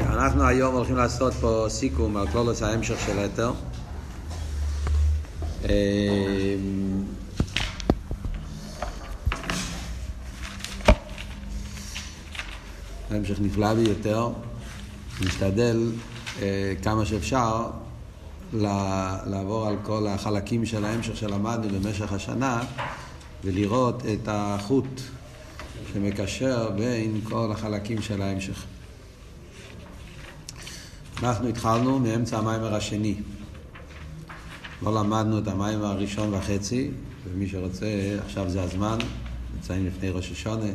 אוקיי, אנחנו היום הולכים לעשות פה סיכום על כלולוס ההמשך של אתר. אמ, המשך נפלא ביותר. נשתדל אה, כמה שאפשר לעבור על כל החלקים של ההמשך שלמדנו במשך השנה ולראות את החוט שמקשר בין כל החלקים של ההמשך. אנחנו התחלנו מאמצע המיימר השני. לא למדנו את המיימר הראשון וחצי, ומי שרוצה, עכשיו זה הזמן, נמצאים לפני ראש השונה,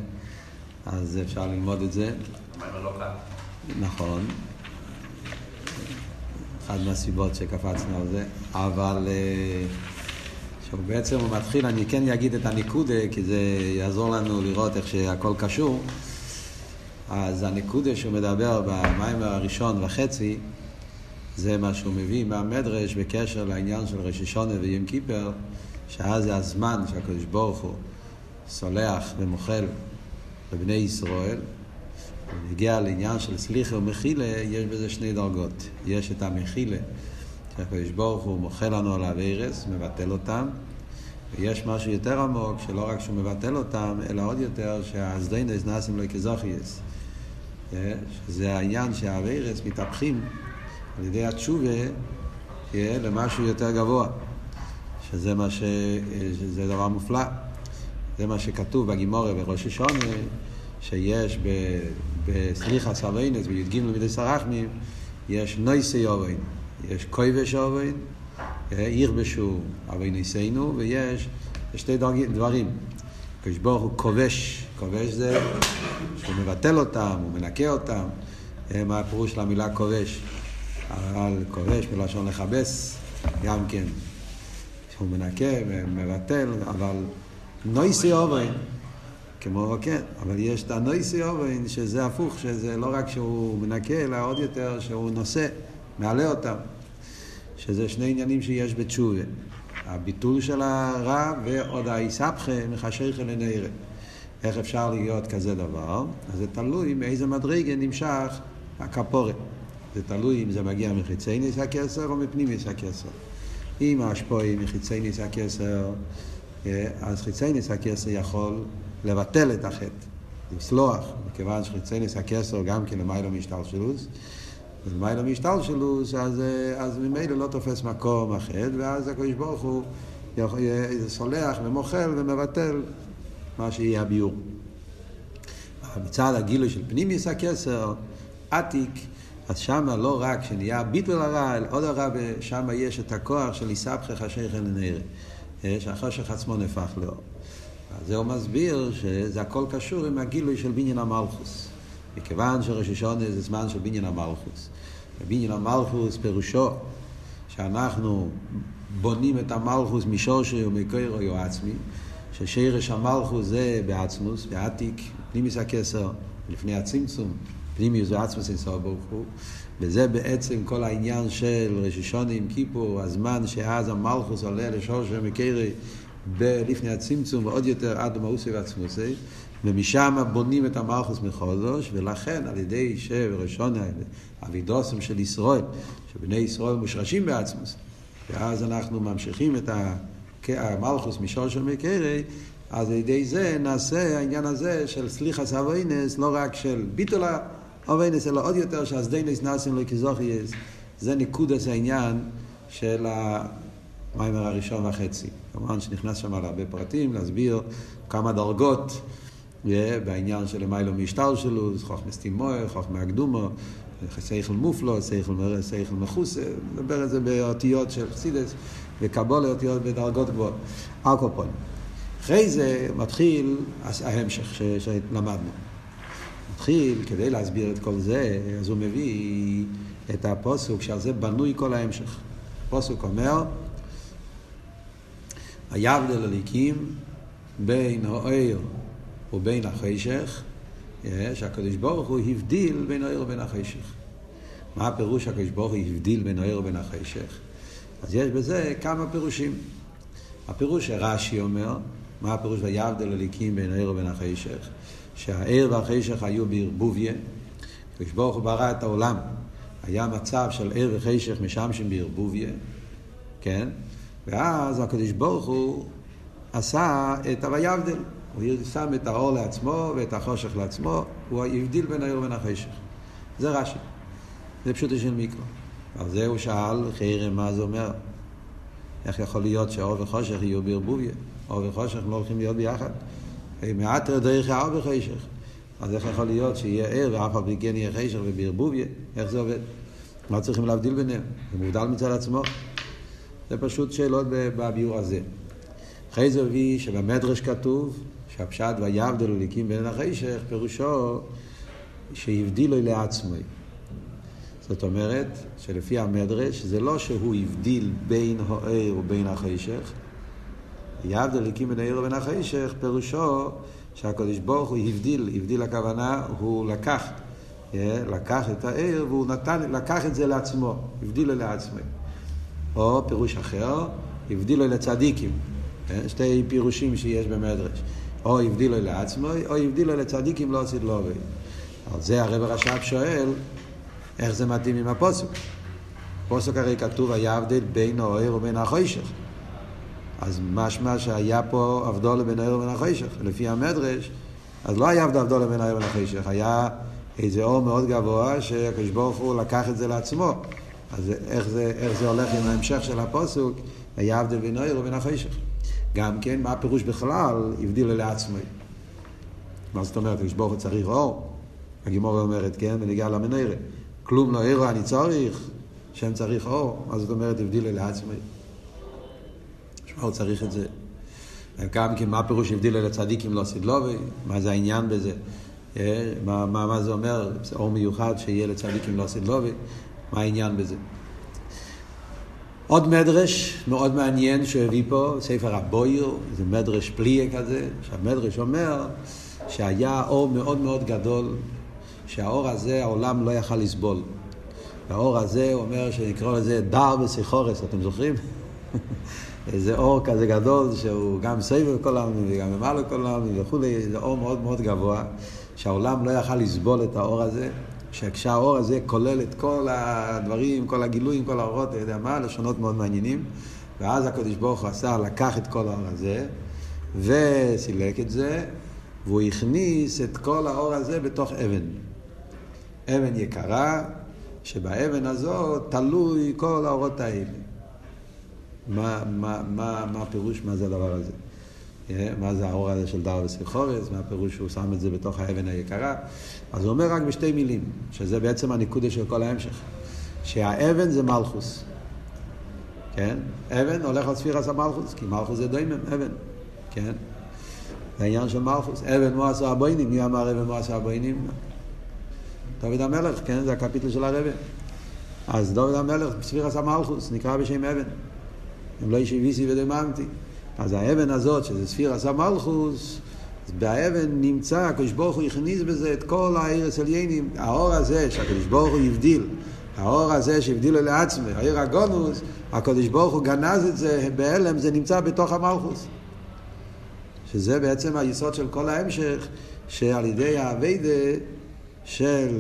אז אפשר ללמוד את זה. המיימר לא קל. נכון. אחת מהסיבות שקפצנו על זה, אבל אה, שהוא בעצם הוא מתחיל, אני כן אגיד את הניקודה, כי זה יעזור לנו לראות איך שהכל קשור. אז הנקודה שהוא מדבר במיימר הראשון וחצי, זה מה שהוא מביא מהמדרש בקשר לעניין של ראשי שונה ויום כיפר, שאז זה הזמן שהקדוש ברוך הוא סולח ומוחל לבני ישראל. ונגיע לעניין של סליחה ומחילה, יש בזה שני דרגות. יש את המחילה, שהקדוש ברוך הוא מוחל לנו על האבירס, מבטל אותם, ויש משהו יותר עמוק, שלא רק שהוא מבטל אותם, אלא עוד יותר שהאזדיינס נעשים לו כזוכייס. שזה העניין שהאבירס מתהפכים על ידי התשובה למשהו יותר גבוה, שזה מה ש... שזה דבר מופלא. זה מה שכתוב בגימורה בראש השונה, שיש בסליחה סביינס, בי"ג למידי סרחמים, יש נויסי אובין, יש קויבש אובין, ירבשו אבי ניסינו, ויש שתי דברים. הקדוש ברוך הוא כובש, כובש זה שהוא מבטל אותם, הוא מנקה אותם. מה הפירוש של המילה כובש? אבל כובש מלשון לכבס, גם כן. שהוא מנקה ומבטל, אבל נויסי אובין, כמו כן, אבל יש את הנויסי אובין שזה הפוך, שזה לא רק שהוא מנקה, אלא עוד יותר שהוא נושא, מעלה אותם. שזה שני עניינים שיש בתשובה. הביטול של הרע ועוד האיסבכה מחשך אל. איך אפשר להיות כזה דבר? אז זה תלוי מאיזה מדרגה נמשך הכפורת. זה תלוי אם זה מגיע מחיצי ניס הכסר או מפנים ניס הכסר. אם ההשפועה היא מחיצי ניס הכסר, אז חיצי ניס הכסר יכול לבטל את החטא, לסלוח, מכיוון שחיצי ניס הכסר גם כן למיילו משתלשלוס. ולמיילא משתלשלוס, אז, אז ממילא לא תופס מקום החטא, ואז הקדוש ברוך הוא סולח ומוחל ומבטל מה שיהיה הביור. מצד הגילוי של פנימיס הכסר, עתיק, אז שמה לא רק שנהיה ביטול הרע, אלא עוד הרע, ושמה יש את הכוח של איסבכי חשיכי לנרא, שהחושך עצמו נהפך לאור. אז זה הוא מסביר שזה הכל קשור עם הגילוי של בניין המלכוס. מכיוון שראש השונה זה זמן של בניין המלכוס. ובניין המלכוס פירושו שאנחנו בונים את המלכוס משורשי ומקוירו עצמי, ששרש המלכוס זה בעצמוס, בעתיק, פנימיס הכסר, לפני הצמצום, פנימיוס ועצמוס אינסוף ברוך הוא, וזה בעצם כל העניין של עם כיפור, הזמן שאז המלכוס עולה לשורשי ומקוירו לפני הצמצום ועוד יותר עד למאוסי ועצמוסי. ומשם בונים את המלכוס מחודש, ולכן על ידי שראשון אבידוסם של ישראל, שבני ישראל מושרשים בעצמוס, ואז אנחנו ממשיכים את המלכוס משור של מקרי, אז על ידי זה נעשה העניין הזה של סליחה סבוינס, לא רק של ביטול האבוינס, אלא עוד יותר שהסדיינס נעשים לו כזוכייס. זה ניקודס העניין של המיימר הראשון וחצי. כמובן שנכנס שם על הרבה פרטים, להסביר כמה דרגות. בעניין של מיילו משטר שלו, חוכמס תימוה, חוכמה הקדומו, שכל מופלו, שכל, מחוסה, נדבר על זה באותיות של חסידס, וקבולה אותיות בדרגות גבוהות. אלקופונים. אחרי זה מתחיל ההמשך ש, שלמדנו. מתחיל, כדי להסביר את כל זה, אז הוא מביא את הפוסוק שעל זה בנוי כל ההמשך. הפוסוק אומר, היבדל הליקים בין האויר ובין החשך, שהקדוש ברוך הוא הבדיל בין האור ובין החשך. מה הפירוש שהקדוש ברוך הוא הבדיל בין האור ובין החשך? אז יש בזה כמה פירושים. הפירוש שרש"י אומר, מה הפירוש ויבדל הליקים בין האור ובין החשך? שהער והחשך היו בערבוביה, הקדוש ברוך הוא ברא את העולם. היה מצב של ער וחשך משמשים בערבוביה, כן? ואז הקדוש ברוך הוא עשה את הויבדל. הוא שם את האור לעצמו ואת החושך לעצמו, הוא הבדיל בין העיר ובין החשך. זה רש"י. זה פשוט של מיקרו. על זה הוא שאל, חיירם, מה זה אומר? איך יכול להיות שאור וחושך יהיו בערבוביה? אור וחושך לא הולכים להיות ביחד. מעט דרך האור וחשך. אז איך יכול להיות שיהיה ער ואף על פי כן יהיה חשך ובערבוביה? איך זה עובד? מה צריכים להבדיל ביניהם? זה מובדל מצד עצמו. זה פשוט שאלות בביור הזה. אחרי זה הביא שבמדרש כתוב שהפשט ויבדלו ליקים בין החשך, פירושו שהבדילו לעצמו. זאת אומרת שלפי המדרש זה לא שהוא הבדיל בין הער ובין החשך, יבדל ליקים בין הער ובין החשך, פירושו שהקדוש ברוך הוא הבדיל, הבדיל הכוונה, הוא לקח, אה, לקח את הער והוא נתן, לקח את זה לעצמו, הבדילו לעצמו. או פירוש אחר, הבדילו לצדיקים. אה, שתי פירושים שיש במדרש. או הבדילו לעצמו, או הבדילו לצדיקים לא עשית לו עובד. על זה הרב הרש"ב שואל, איך זה מתאים עם הפוסק? פוסק הרי כתוב, היה הבדל בין האוהר ובין החוישך. אז משמע שהיה פה הבדול בין האוהר ובין החוישך. לפי המדרש, אז לא היה הבדול בין האוהר ובין החוישך, היה איזה אור מאוד גבוה שהקדוש ברוך הוא לקח את זה לעצמו. אז איך זה, איך זה הולך עם ההמשך של הפוסוק, היה הבדל בין האוהר ובין החוישך. גם כן, מה הפירוש בכלל, הבדיל לעצמי. מה זאת אומרת, הקדוש ברוך הוא צריך אור? הגימור אומרת, כן, ונגיע למנהרה. כלום לא ערו אני צריך, שם צריך אור, מה זאת אומרת, הבדיל לעצמי. שמע, הוא צריך את זה. גם כן, מה הפירוש הבדיל לצדיקים לא סדלובי? מה זה העניין בזה? אה, מה, מה, מה זה אומר, אור מיוחד שיהיה לצדיקים לא סדלובי? מה העניין בזה? עוד מדרש מאוד מעניין שהביא פה, ספר הבויר, זה מדרש פליה כזה, שהמדרש אומר שהיה אור מאוד מאוד גדול, שהאור הזה העולם לא יכל לסבול. והאור הזה, אומר שנקרא לזה דר וסיחורס, אתם זוכרים? איזה אור כזה גדול שהוא גם סבב כל העלמין וגם למעלה כל העלמין וכולי, זה אור מאוד מאוד גבוה, שהעולם לא יכל לסבול את האור הזה. שכשהאור הזה כולל את כל הדברים, כל הגילויים, כל האורות, אתה יודע מה, לשונות מאוד מעניינים. ואז הקדוש ברוך הוא עשה, לקח את כל האור הזה, וסילק את זה, והוא הכניס את כל האור הזה בתוך אבן. אבן יקרה, שבאבן הזאת תלוי כל האורות האלה. מה, מה, מה, מה הפירוש, מה זה הדבר הזה? אה, מה זה האור הזה של דר וסיחורס, מה הפירוש שהוא שם את זה בתוך האבן היקרה. אז הוא אומר רק בשתי מילים, שזה בעצם הניקודה של כל ההמשך. שהאבן זה מלכוס. כן? אבן הולך על ספירס המלכוס, כי מלכוס זה דוימם, אבן. כן? זה העניין של מלכוס. אבן מואס הבוינים, מי אמר אבן מואס הבוינים? דוד המלך, כן? זה הקפיטל של הרבי. אז דוד המלך, ספירס המלכוס, נקרא בשם אבן. אם לא ישיביסי ודממתי. אז האבן הזאת, שזה ספירס המלכוס, באבן נמצא, הקדוש ברוך הוא הכניס בזה את כל הארץ עליינים, האור הזה שהקדוש ברוך הוא הבדיל, האור הזה שהבדילו לעצמי, העיר הגונוס, הקדוש ברוך הוא גנז את זה בהלם, זה נמצא בתוך המלכוס. שזה בעצם היסוד של כל ההמשך, שעל ידי האביידה של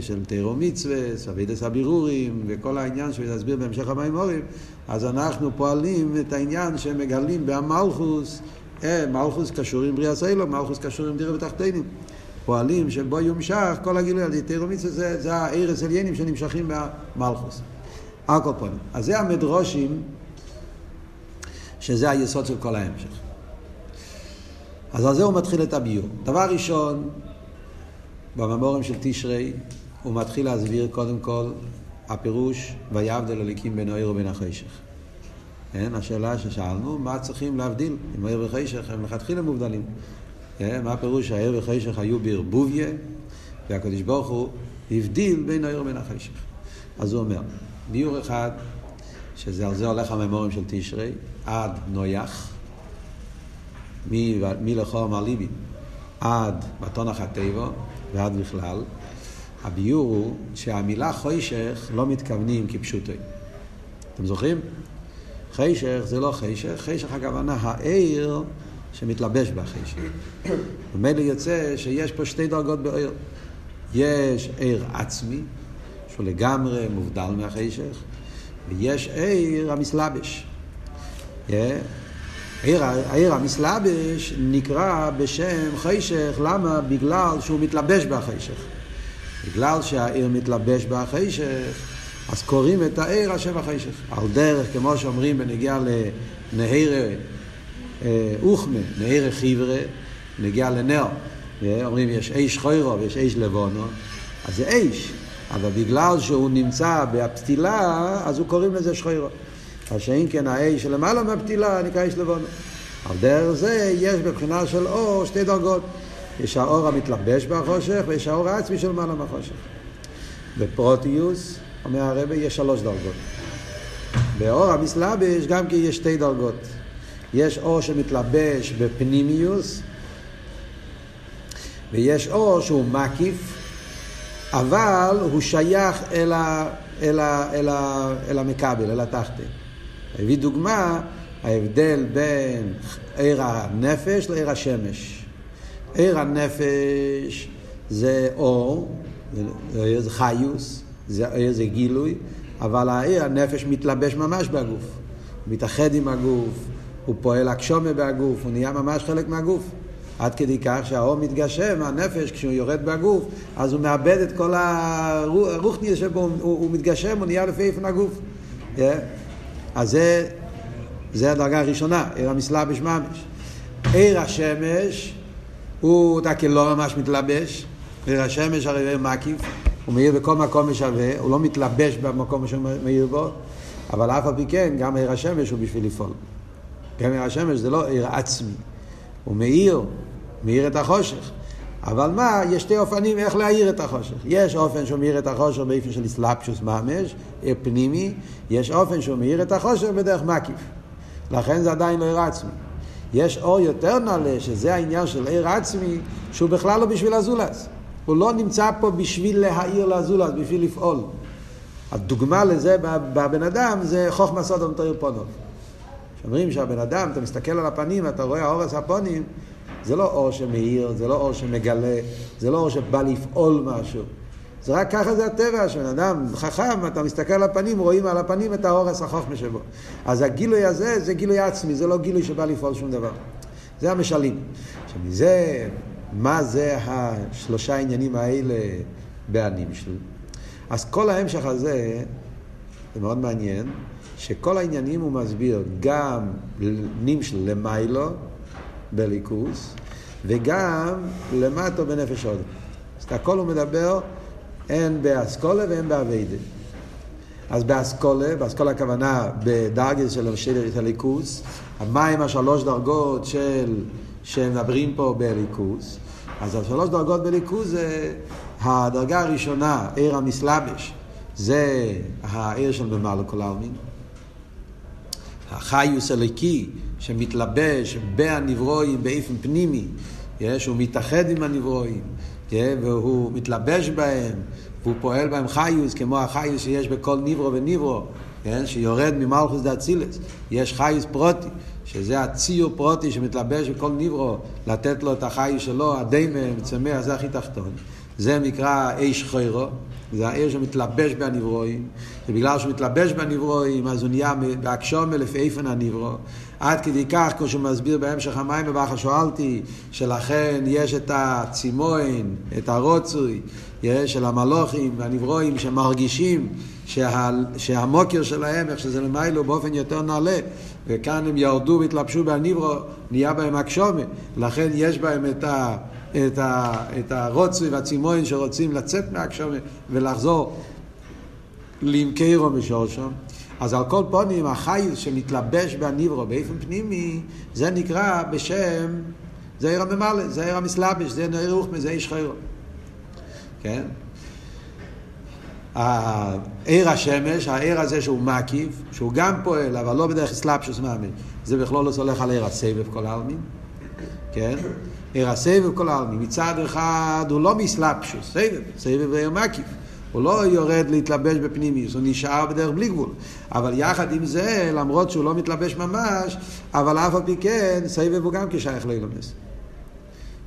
של תירו מצווה, אביידס הבירורים, וכל העניין שהוא יסביר בהמשך המימורים, אז אנחנו פועלים את העניין שמגלים במלכוס, אה, מלכוס קשור עם בריאה סיילו, מלכוס קשור עם דירה בתחתינים. פועלים שבו יומשך כל הגילוי על ידי מצווה, זה, זה הארץ עליינים שנמשכים במלכוס. כל פנים. אז זה המדרושים, שזה היסוד של כל ההמשך. אז על זה הוא מתחיל את הביור. דבר ראשון, בממורים של תשרי, הוא מתחיל להסביר קודם כל הפירוש ויבדל הליקים בין האיר ובין החשך. כן, השאלה ששאלנו, מה צריכים להבדיל אם העיר וחשך הם לכתחילה מובדלים? כן, מה הפירוש שהעיר וחשך היו בערבוביה, והקדוש ברוך הוא הבדיל בין העיר ובין החשך. אז הוא אומר, ביור אחד, שזה על זה הולך הממורים של תשרי, עד נויח, מי לכו אמר ליבי, עד בתונח הטבע ועד בכלל, הביור הוא שהמילה חוישך לא מתכוונים כפשוטי. אתם זוכרים? חשך זה לא חשך, חשך הכוונה העיר שמתלבש בחשך. ממילא יוצא שיש פה שתי דרגות בעיר. יש עיר עצמי, שהוא לגמרי מובדל מהחשך, ויש עיר המסלבש. Yeah. העיר, המסלבש נקרא בשם חשך, למה? בגלל שהוא מתלבש בחשך. בגלל שהעיר מתלבש בחשך, אז קוראים את העיר השם החשך. על דרך, כמו שאומרים בנגיעה לנהיר אה, אוכמה, נהיר חיברה, נגיע לנר. אומרים יש אש חוירו ויש אש לבונו, אז זה אש. אבל בגלל שהוא נמצא בפתילה, אז הוא קוראים לזה שחוירו. אז שאם כן האש שלמעלה מהפתילה נקרא אש לבונו. על דרך זה יש בבחינה של אור שתי דרגות. יש האור המתלבש בחושך ויש האור העצמי של מעלה מהחושך. בפרוטיוס, אומר הרבה, יש שלוש דרגות. באור המסלבש גם כי יש שתי דרגות. יש אור שמתלבש בפנימיוס, ויש אור שהוא מקיף, אבל הוא שייך אל, ה, אל, ה, אל, ה, אל המכבל, אל התחתן. הביא דוגמה, ההבדל בין עיר הנפש לעיר השמש. עיר הנפש זה אור, זה חיוס, זה, זה גילוי, אבל העיר הנפש מתלבש ממש בגוף. הוא מתאחד עם הגוף, הוא פועל הקשומה בגוף, הוא נהיה ממש חלק מהגוף. עד כדי כך שהאור מתגשם, הנפש, כשהוא יורד בגוף, אז הוא מאבד את כל הרוחניה שבו, הוא, הוא מתגשם, הוא נהיה לפי איפן הגוף. Yeah. אז זה, זה הדרגה הראשונה, עיר המסלבש ממש. עיר השמש, הוא דקה לא ממש מתלבש, עיר השמש הרי עיר מקיף, הוא מאיר בכל מקום משווה, הוא לא מתלבש במקום שהוא מאיר בו, אבל אף על פי כן, גם עיר השמש הוא בשביל לפעול. גם עיר השמש זה לא עיר עצמי, הוא מאיר, מאיר את החושך. אבל מה, יש שתי אופנים איך להאיר את החושך. יש אופן שהוא מאיר את החושך באופן של אסלאפשוס ממש, פנימי, יש אופן שהוא מאיר את החושך בדרך מקיף. לכן זה עדיין לא עיר עצמי. יש אור יותר נעלה, שזה העניין של עיר עצמי, שהוא בכלל לא בשביל הזולז. הוא לא נמצא פה בשביל להעיר לזולז, בשביל לפעול. הדוגמה לזה בבן אדם זה חוכמה סודום תאיר פונות. שאומרים שהבן אדם, אתה מסתכל על הפנים, אתה רואה האורס הפונים, זה לא אור שמאיר, זה לא אור שמגלה, זה לא אור שבא לפעול משהו. זה רק ככה זה הטבע, שבן אדם חכם, אתה מסתכל על הפנים, רואים על הפנים את האורס החוכמה שבו. אז הגילוי הזה זה גילוי עצמי, זה לא גילוי שבא לפעול שום דבר. זה המשלים. עכשיו מזה, מה זה השלושה עניינים האלה בהנמשל? אז כל ההמשך הזה, זה מאוד מעניין, שכל העניינים הוא מסביר גם נמשל למיילו, בליכוס, וגם למטו בנפש עוד. אז את הכל הוא מדבר הן באסכולה והן באביידה. אז באסכולה, באסכולה הכוונה בדרגס של הליכוס, המים השלוש דרגות של, שמדברים פה בליכוס, אז השלוש דרגות בליכוס זה הדרגה הראשונה, עיר המסלבש, זה העיר של ממלא כל העלמין. החיוס הליקי שמתלבש בהנברואים באופן פנימי, שהוא מתאחד עם הנברואים, והוא מתלבש בהם, והוא פועל בהם חיוס, כמו החיוס שיש בכל נברו ונברו, כן? שיורד ממלכוס דאצילס. יש חיוס פרוטי, שזה הציור פרוטי שמתלבש בכל נברו, לתת לו את החיוס שלו, הדיימה, צמח, זה הכי תחתון. זה נקרא אש חוירו, זה העיר שמתלבש בנברואים, ובגלל שהוא מתלבש בנברואים, אז הוא נהיה בהקשומה לפי איפן הנברו. עד כדי כך, כמו שהוא מסביר בהמשך המים בבחר שואלתי, שלכן יש את הצימוין, את הרוצוי, יש של המלוכים והנברואים שמרגישים שה, שהמוקר שלהם, איך שזה למיילו באופן יותר נעלה, וכאן הם ירדו והתלבשו בנברו, נהיה בהם הקשומה, לכן יש בהם את ה... את, ה, את הרוצוי והצימוין שרוצים לצאת מהקשומה ולחזור למקרו משורשם. אז על כל פונים החייל שמתלבש בניברו באופן פנימי, זה נקרא בשם, זה עיר הממלא, זה עיר המסלבש, זה נעיר רוחמי, זה איש חיירו. כן? העיר השמש, העיר הזה שהוא מקיף, שהוא גם פועל, אבל לא בדרך סלאפשוס מאמין, זה בכלול לא סולח על עיר הסבב כל העלמין, כן? עיר הסבב כל העלמין. מצד אחד הוא לא מסלאפשוס, סבב, סבב עיר מקיף. הוא לא יורד להתלבש בפנימיוס, הוא נשאר בדרך בלי גבול. אבל יחד עם זה, למרות שהוא לא מתלבש ממש, אבל אף על פי כן, סבב הוא גם כשייך לאילומס.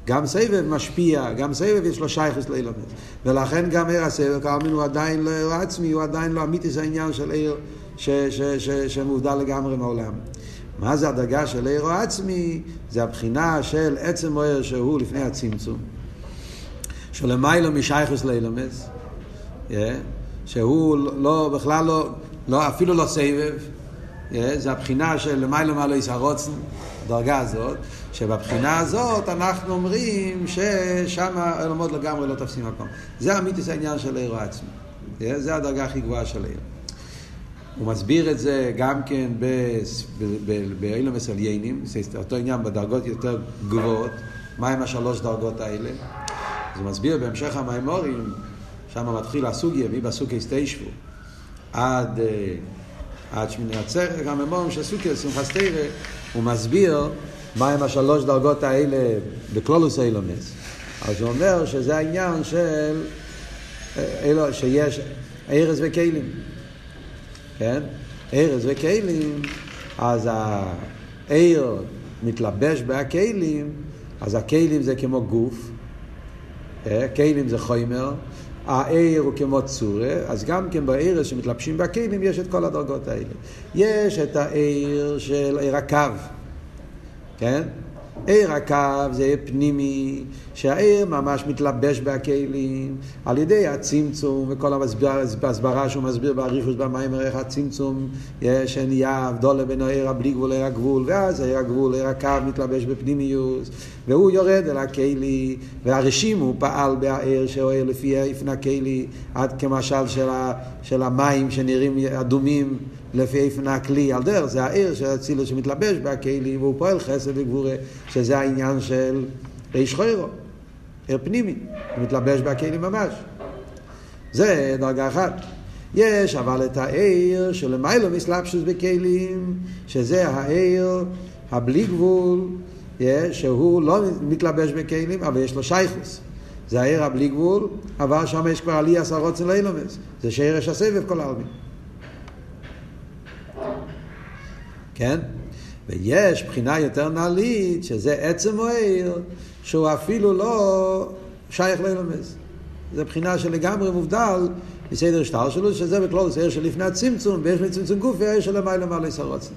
גם סבב משפיע, גם סבב יש לו שייכוס לאילומס. ולכן גם עיר הסבב, כאמין הוא עדיין לא עצמי, הוא עדיין לא אמיתיס העניין של עיר שמובדל לגמרי מעולם. מה זה הדרגה של עיר עצמי? זה הבחינה של עצם עיר שהוא לפני הצמצום. שלמיילו משייכוס לאילומס, שהוא לא, בכלל לא, לא, אפילו לא סבב, זה הבחינה של למיילו מעלו ישרוצן, הדרגה הזאת, שבבחינה הזאת אנחנו אומרים ששם העולמות לגמרי לא תופסים מקום. זה אמיתיס העניין של עיר עצמי. Yeah, זה הדרגה הכי גבוהה של עיר. הוא מסביר את זה גם כן באילו מסליינים, אותו עניין בדרגות יותר גבוהות, מהם השלוש דרגות האלה. הוא מסביר בהמשך המימורים, שם מתחיל הסוגיה, מי בסוגיה הסתיישבו, עד, אה, עד שמיני עצרת, גם המימורים של סוגיה, שמחה סתירה, הוא מסביר מהם השלוש דרגות האלה בקלולוס אילומס. אז הוא אומר שזה העניין של, אלו, שיש ארז וכלים. כן? ארז וכלים, אז העיר מתלבש בהכלים, אז הכלים זה כמו גוף, אה? כלים זה חומר, העיר הוא כמו צורה, אז גם כן בעיר שמתלבשים בכלים יש את כל הדרגות האלה. יש את העיר של עיר הקו, כן? עיר הקו זה פנימי, שהעיר ממש מתלבש בהכלים על ידי הצמצום וכל ההסברה שהוא מסביר באריכוס במים איך הצמצום שנהיה הבדולה בין העיר הבלי גבול לעיר הגבול ואז העיר הגבול, עיר הקו מתלבש בפנימיוס והוא יורד אל הכלי והרשים הוא פעל בעיר שאוהר לפי איפן הכלי עד כמשל של, ה, של המים שנראים אדומים לפי איפן הכלי על דרך זה העיר של הצילוס שמתלבש בהכלים והוא פועל חסד וגבורה שזה העניין של איש חוירו ער פנימי, הוא מתלבש בכלים ממש. זה דרגה אחת. יש אבל את העיר שלמיילו מסלבשוס בכלים, שזה העיר הבלי גבול, שהוא לא מתלבש בכלים, אבל יש לו שייכוס. זה העיר הבלי גבול, אבל שם יש כבר עלי עשרות אצל אילומס. זה שרש הסבב כל העלמין. כן? ויש בחינה יותר נעלית, שזה עצם העיר, שהוא אפילו לא שייך לאילומס. זה בחינה שלגמרי מובדל מסדר שטר שלו, שזה בכלול זה של לפני הצמצום, ויש מצמצום גוף ויש של למעלה למעלה סרוצן.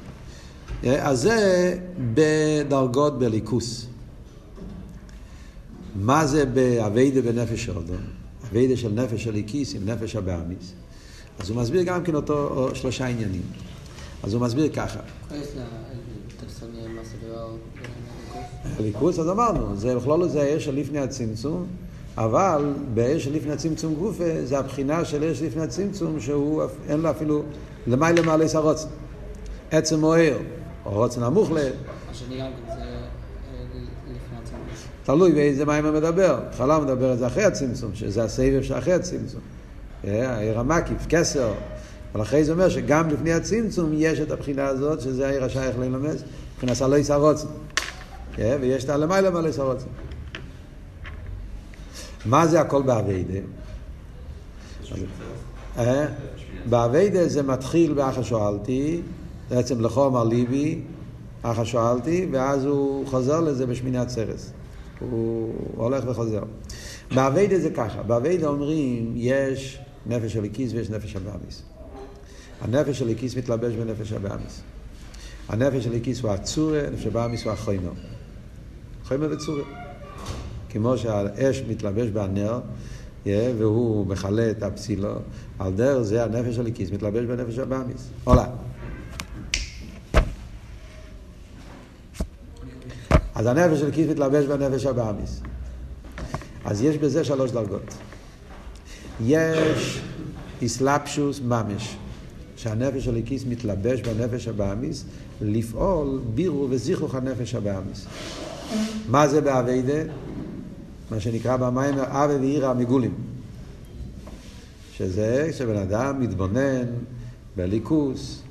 אז זה בדרגות בליכוס. מה זה באביידה בנפש אודום? אביידה של נפש של איקיס עם נפש הבאמיס. אז הוא מסביר גם כן אותו שלושה עניינים. אז הוא מסביר ככה. הליכוס, אז אמרנו, זה בכלול זה האש שלפני הצמצום, אבל באש שלפני הצמצום גופה, זה הבחינה של אש לפני הצמצום, שהוא אין לו אפילו למעלה מעלי סרוצן. עצם או רוצן כן זה אה, לפני הצמצום. תלוי באיזה מים הוא מדבר. בהתחלה מדבר את זה אחרי הצמצום, שזה הסבב שאחרי הצמצום. אה, העיר המקיף, כסר. אבל אחרי זה אומר שגם לפני הצמצום יש את הבחינה הזאת, שזה העיר השייך ללמס, מבחינת הלא יסרוצן. כן? ויש את הלמעלה מלא סרוצים. מה זה הכל באביידה? אה? באביידה זה מתחיל באחר שואלתי, בעצם לחומר ליבי, אחר שואלתי, ואז הוא חוזר לזה בשמיני עצרס. הוא הולך וחוזר. באביידה זה ככה, באביידה אומרים יש נפש הליקיס ויש נפש הבאמיס. הנפש הליקיס מתלבש בנפש הבאמיס. הנפש הליקיס הוא הצורה, נפש הבאמיס הוא החוינו. חומר וצורה. כמו שהאש מתלבש בנר, והוא מכלה את הפסילו, על דרך זה הנפש הליקיס מתלבש בנפש הבאמיס. הולה. אז הנפש של כיס מתלבש בנפש הבאמיס. אז יש בזה שלוש דרגות. יש איסלפשוס ממש, שהנפש של כיס מתלבש בנפש הבאמיס, לפעול בירו וזיכוך הנפש הבאמיס. מה זה באביידה? מה שנקרא במים אבי ועירה מגולים. שזה כשבן אדם מתבונן בליכוס,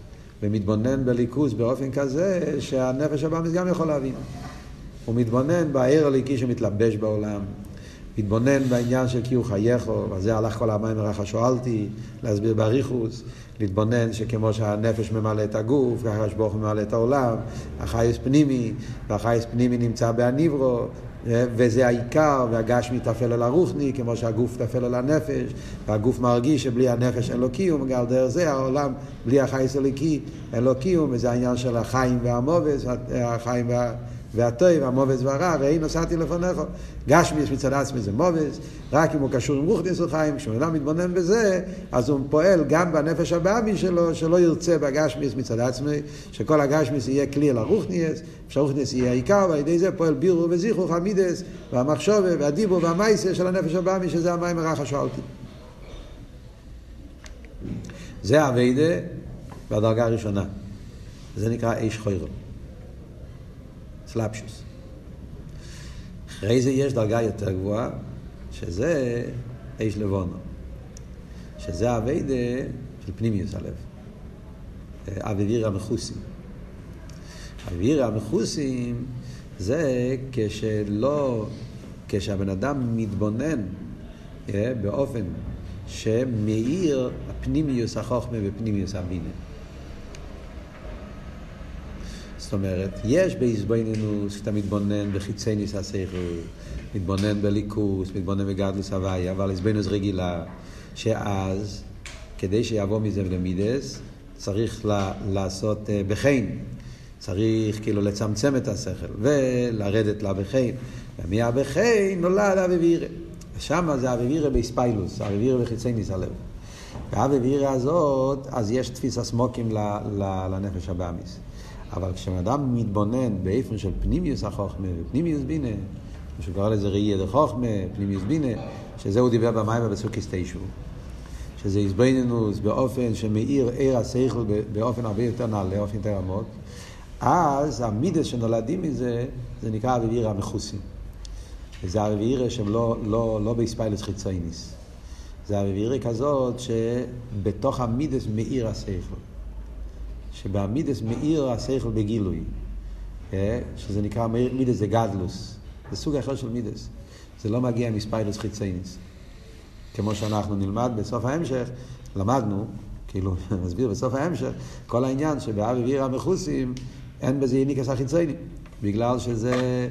ומתבונן בליכוס באופן כזה שהנפש הבאמיס גם יכול להבין. הוא מתבונן בעיר הליקי שמתלבש בעולם, מתבונן בעניין של קיום חייכו, ועל זה הלך כל המים מרחה שואלתי, להסביר באריכוס, להתבונן שכמו שהנפש ממלא את הגוף, ככה שברוך ממלא את העולם, החייס פנימי, והחייס פנימי נמצא בהניברו, וזה העיקר, והגשמי טפל על הרוחני, כמו שהגוף טפל על הנפש, והגוף מרגיש שבלי הנפש אין לו קיום, וגם דרך זה העולם, בלי החייס הליקי אין לו קיום, וזה העניין של החיים והמובס, החיים וה... והטוב, המובס והרע, ואין נוסעתי לפניך. גשמיס מצד עצמי זה מובס, רק אם הוא קשור עם רוחניס של חיים, כשבן אדם מתבונן בזה, אז הוא פועל גם בנפש הבאמי שלו, שלא ירצה בגשמיס מצד עצמי, שכל הגשמיס יהיה כלי אל הרוחניס, שהרוחניס יהיה העיקר, ועל ידי זה פועל בירו וזיכרו חמידס, והמחשובה והדיבור והמייסה של הנפש הבאמי, שזה המים הרח השואלתי. זה אביידה בדרגה הראשונה. זה נקרא איש חוירו. סלפשוס. אחרי זה יש דרגה יותר גבוהה, שזה איש לבונו. שזה אביידה של פנימיוס הלב. אביביר המכוסים. אביביר המכוסים זה כשלא, כשהבן אדם מתבונן אה, באופן שמאיר הפנימיוס החוכמה ופנימיוס הבינה. זאת אומרת, יש באיזבנינוס, כשאתה מתבונן בחיצי ניס השכל, מתבונן בליכוס, מתבונן בגדלוס הוויה, אבל איזבנינוס רגילה, שאז, כדי שיבוא מזה למידס, צריך ל- לעשות uh, בחן. צריך כאילו לצמצם את השכל ולרדת לבחן. ומהבחן נולד אביבירה. ושם זה אביבירה באספיילוס, אביבירה בחיצי ניס הלב. והאביבירה הזאת, אז יש תפיס הסמוקים לנפש הבאמיס. אבל כשבן אדם מתבונן באיפן של פנימיוס החוכמה ופנימיוס בינה, כמו שקורא לזה ראייה דחוכמה, פנימיוס בינה, שזה הוא דיבר במים בסוקיס תשעו. שזה איזבנינוס באופן שמאיר עיר השכל באופן הרבה יותר נעלה, באופן יותר עמוק, אז המידס שנולדים מזה, זה נקרא אביבירה המכוסים. וזה אביבירה שהם לא, לא, לא באספיילוס חיצייניס. זה אביבירה כזאת שבתוך המידס מאיר השכל. שבעמידס מאיר השכל בגילוי, אה, שזה נקרא מידס זה גדלוס, זה סוג אחר של מידס, זה לא מגיע מספיילוס חיצייניס. כמו שאנחנו נלמד בסוף ההמשך, למדנו, כאילו, נסביר בסוף ההמשך, כל העניין שבאב אוויר המכוסים, אין בזה יניקס החיצייני, בגלל שזה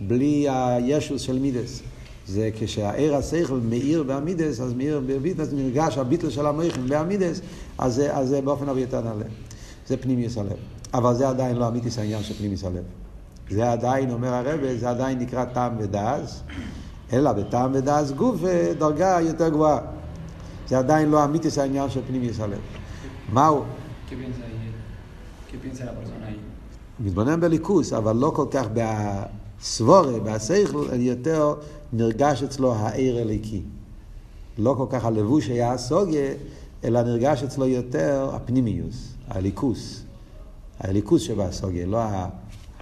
בלי הישוס של מידס. זה כשהעיר השכל מאיר בעמידס, אז מאיר בעמידס נרגש הביטל של המויכים בעמידס, אז זה באופן הרבה יותר נעלה. זה פנימיוס הלב. אבל זה עדיין לא אמיתיס העניין של פנימיוס הלב. זה עדיין, אומר הרבה, זה עדיין נקרא טעם ודעז, אלא בטעם ודעז גוף דרגה יותר גבוהה. זה עדיין לא אמיתיס העניין של פנימיוס הלב. מהו? מתבונן בליכוס, אבל לא כל כך בסבורה, בסייכל, יותר נרגש אצלו העיר הליקי. לא כל כך הלבוש היה הסוגיה, אלא נרגש אצלו יותר הפנימיוס. הליכוס, הליכוס שבאסוגיה, לא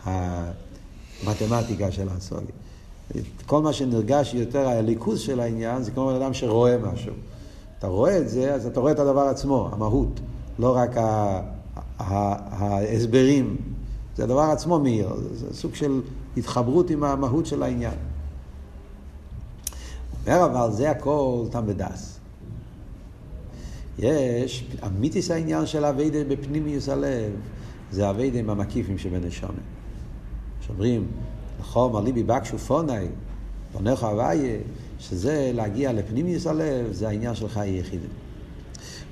המתמטיקה של האסוגיה. כל מה שנרגש יותר הליכוס של העניין זה כמו אדם שרואה משהו. אתה רואה את זה, אז אתה רואה את הדבר עצמו, המהות, לא רק ההסברים. זה הדבר עצמו מאיר, זה סוג של התחברות עם המהות של העניין. אומר אבל זה הכל תם בדס. יש, אמיתיס העניין של אביידה בפנימיוס הלב, זה אביידה עם המקיפים שבנשמה. שאומרים, נכון, ליבי בקשו פונאי, פונך הוויה, שזה להגיע לפנימיוס הלב, זה העניין של חיי יחידה.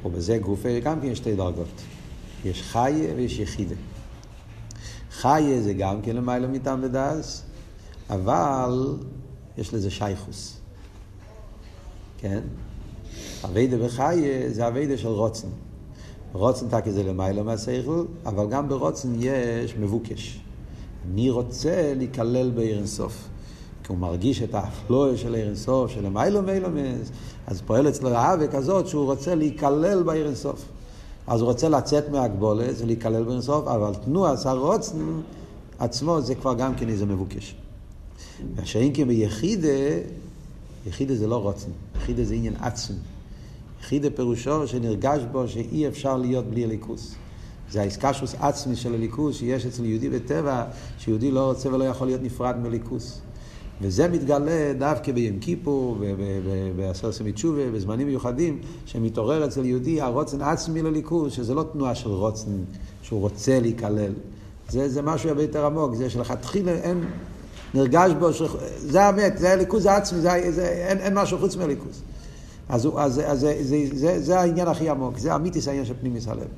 ובזה גופה גם כן יש שתי דרגות. יש חיה ויש יחידה. חיה זה גם כן למעלה מטעם ודס, אבל יש לזה שייכוס. כן? אביידה וחיה זה אביידה של רוצן. רוצן תקי זה למעלה מהשכל, אבל גם ברוצן יש מבוקש. אני רוצה להיכלל בעיר אינסוף. כי הוא מרגיש את האפלואה של עיר אינסוף, של המיילו מיילו מס, אז פועל אצלו אהבה כזאת שהוא רוצה להיכלל בעיר אינסוף. אז הוא רוצה לצאת מהגבולת ולהיכלל בעיר אינסוף, אבל תנועה, הרוצן עצמו זה כבר גם כן איזה מבוקש. והשאין כי ביחידה, יחידה זה לא רוצן, יחידה זה עניין עצמי. חידה פירושו שנרגש בו שאי אפשר להיות בלי הליכוס. זה האיסקשוס עצמי של הליכוס שיש אצל יהודי בטבע, שיהודי לא רוצה ולא יכול להיות נפרד מליכוס. וזה מתגלה דווקא ביום כיפור, בעשרת תשובה, בזמנים מיוחדים, שמתעורר אצל יהודי הרוצן עצמי לליכוס, שזה לא תנועה של רוצן, שהוא רוצה להיכלל. זה, זה משהו הרבה יותר עמוק, זה שלכתחילה אין, נרגש בו, ש... זה האמת, זה הליכוז העצמי, זה, זה, אין, אין משהו חוץ מהליכוז. אז, אז, אז זה, זה, זה, זה העניין הכי עמוק, זה אמיתיס העניין של פנימיס הלב.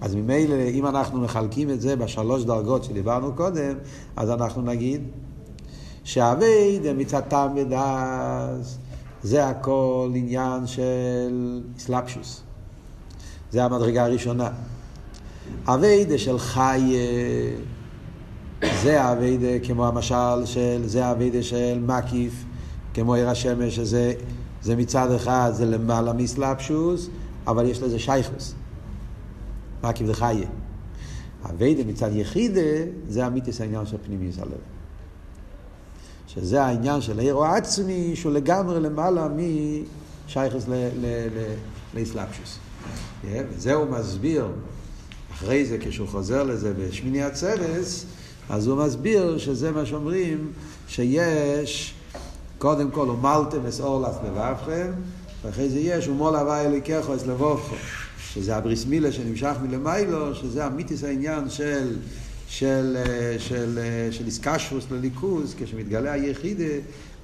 אז ממילא, אם אנחנו מחלקים את זה בשלוש דרגות שדיברנו קודם, אז אנחנו נגיד שהאביידה מצד טעם ודס, זה הכל עניין של סלפשוס. זה המדרגה הראשונה. אביידה של חיה, זה האביידה כמו המשל של, זה האביידה של מקיף, כמו עיר השמש, שזה זה מצד אחד, זה למעלה מסלפשוס, אבל יש לזה שייכוס. מקיף זה חיה. אביידה מצד יחידה, זה אמיתיס העניין של פנימיוס הלב. שזה העניין של העיר העצמי, שהוא לגמרי למעלה משייכוס לאסלאפשוס. וזה הוא מסביר, אחרי זה כשהוא חוזר לזה בשמיני הצרס, אז הוא מסביר שזה מה שאומרים, שיש, קודם כל, ומלתם אס אורלס לבבכם, ואחרי זה יש, ומול הווי אליקחו אס לבובכו, שזה הבריס מילה שנמשך מלמיילו, שזה המיתיס העניין של... של, של, של איסקשוס לליכוז, כשמתגלה היחידה,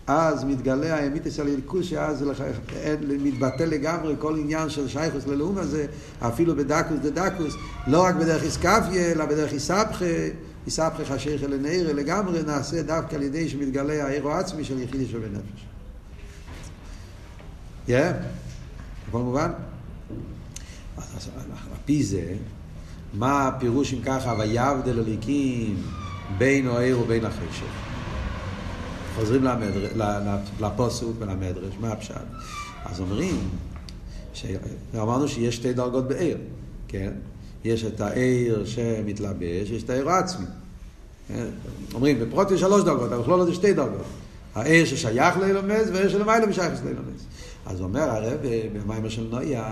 אז מתגלה האמיתיס על הליכוז, שאז מתבטא לגמרי כל עניין של שייכוס ללאום הזה, אפילו בדקוס דדקוס, לא רק בדרך איסקפיה, אלא בדרך איסבכה, איסבכה חשיך אל הנעיר, לגמרי נעשה דווקא על ידי שמתגלה העירו העצמי של יחידי של בנפש. כן? הכל מובן? אז על פי זה, מה הפירוש אם ככה, ויבדל אליקים בין העיר ובין החשך. חוזרים. לפוסוק ולמדרש, מה הפשט? אז אומרים. אמרנו שיש שתי דרגות בעיר, כן? יש את העיר שמתלבש, יש את העיר העצמי. כן? אומרים, בפרוט יש שלוש דרגות, אבל בכלול זה שתי דרגות. העיר ששייך לאילומס והעיר שלמעלה משייך לאילומס. אז אומר הרב במיימר של נויח,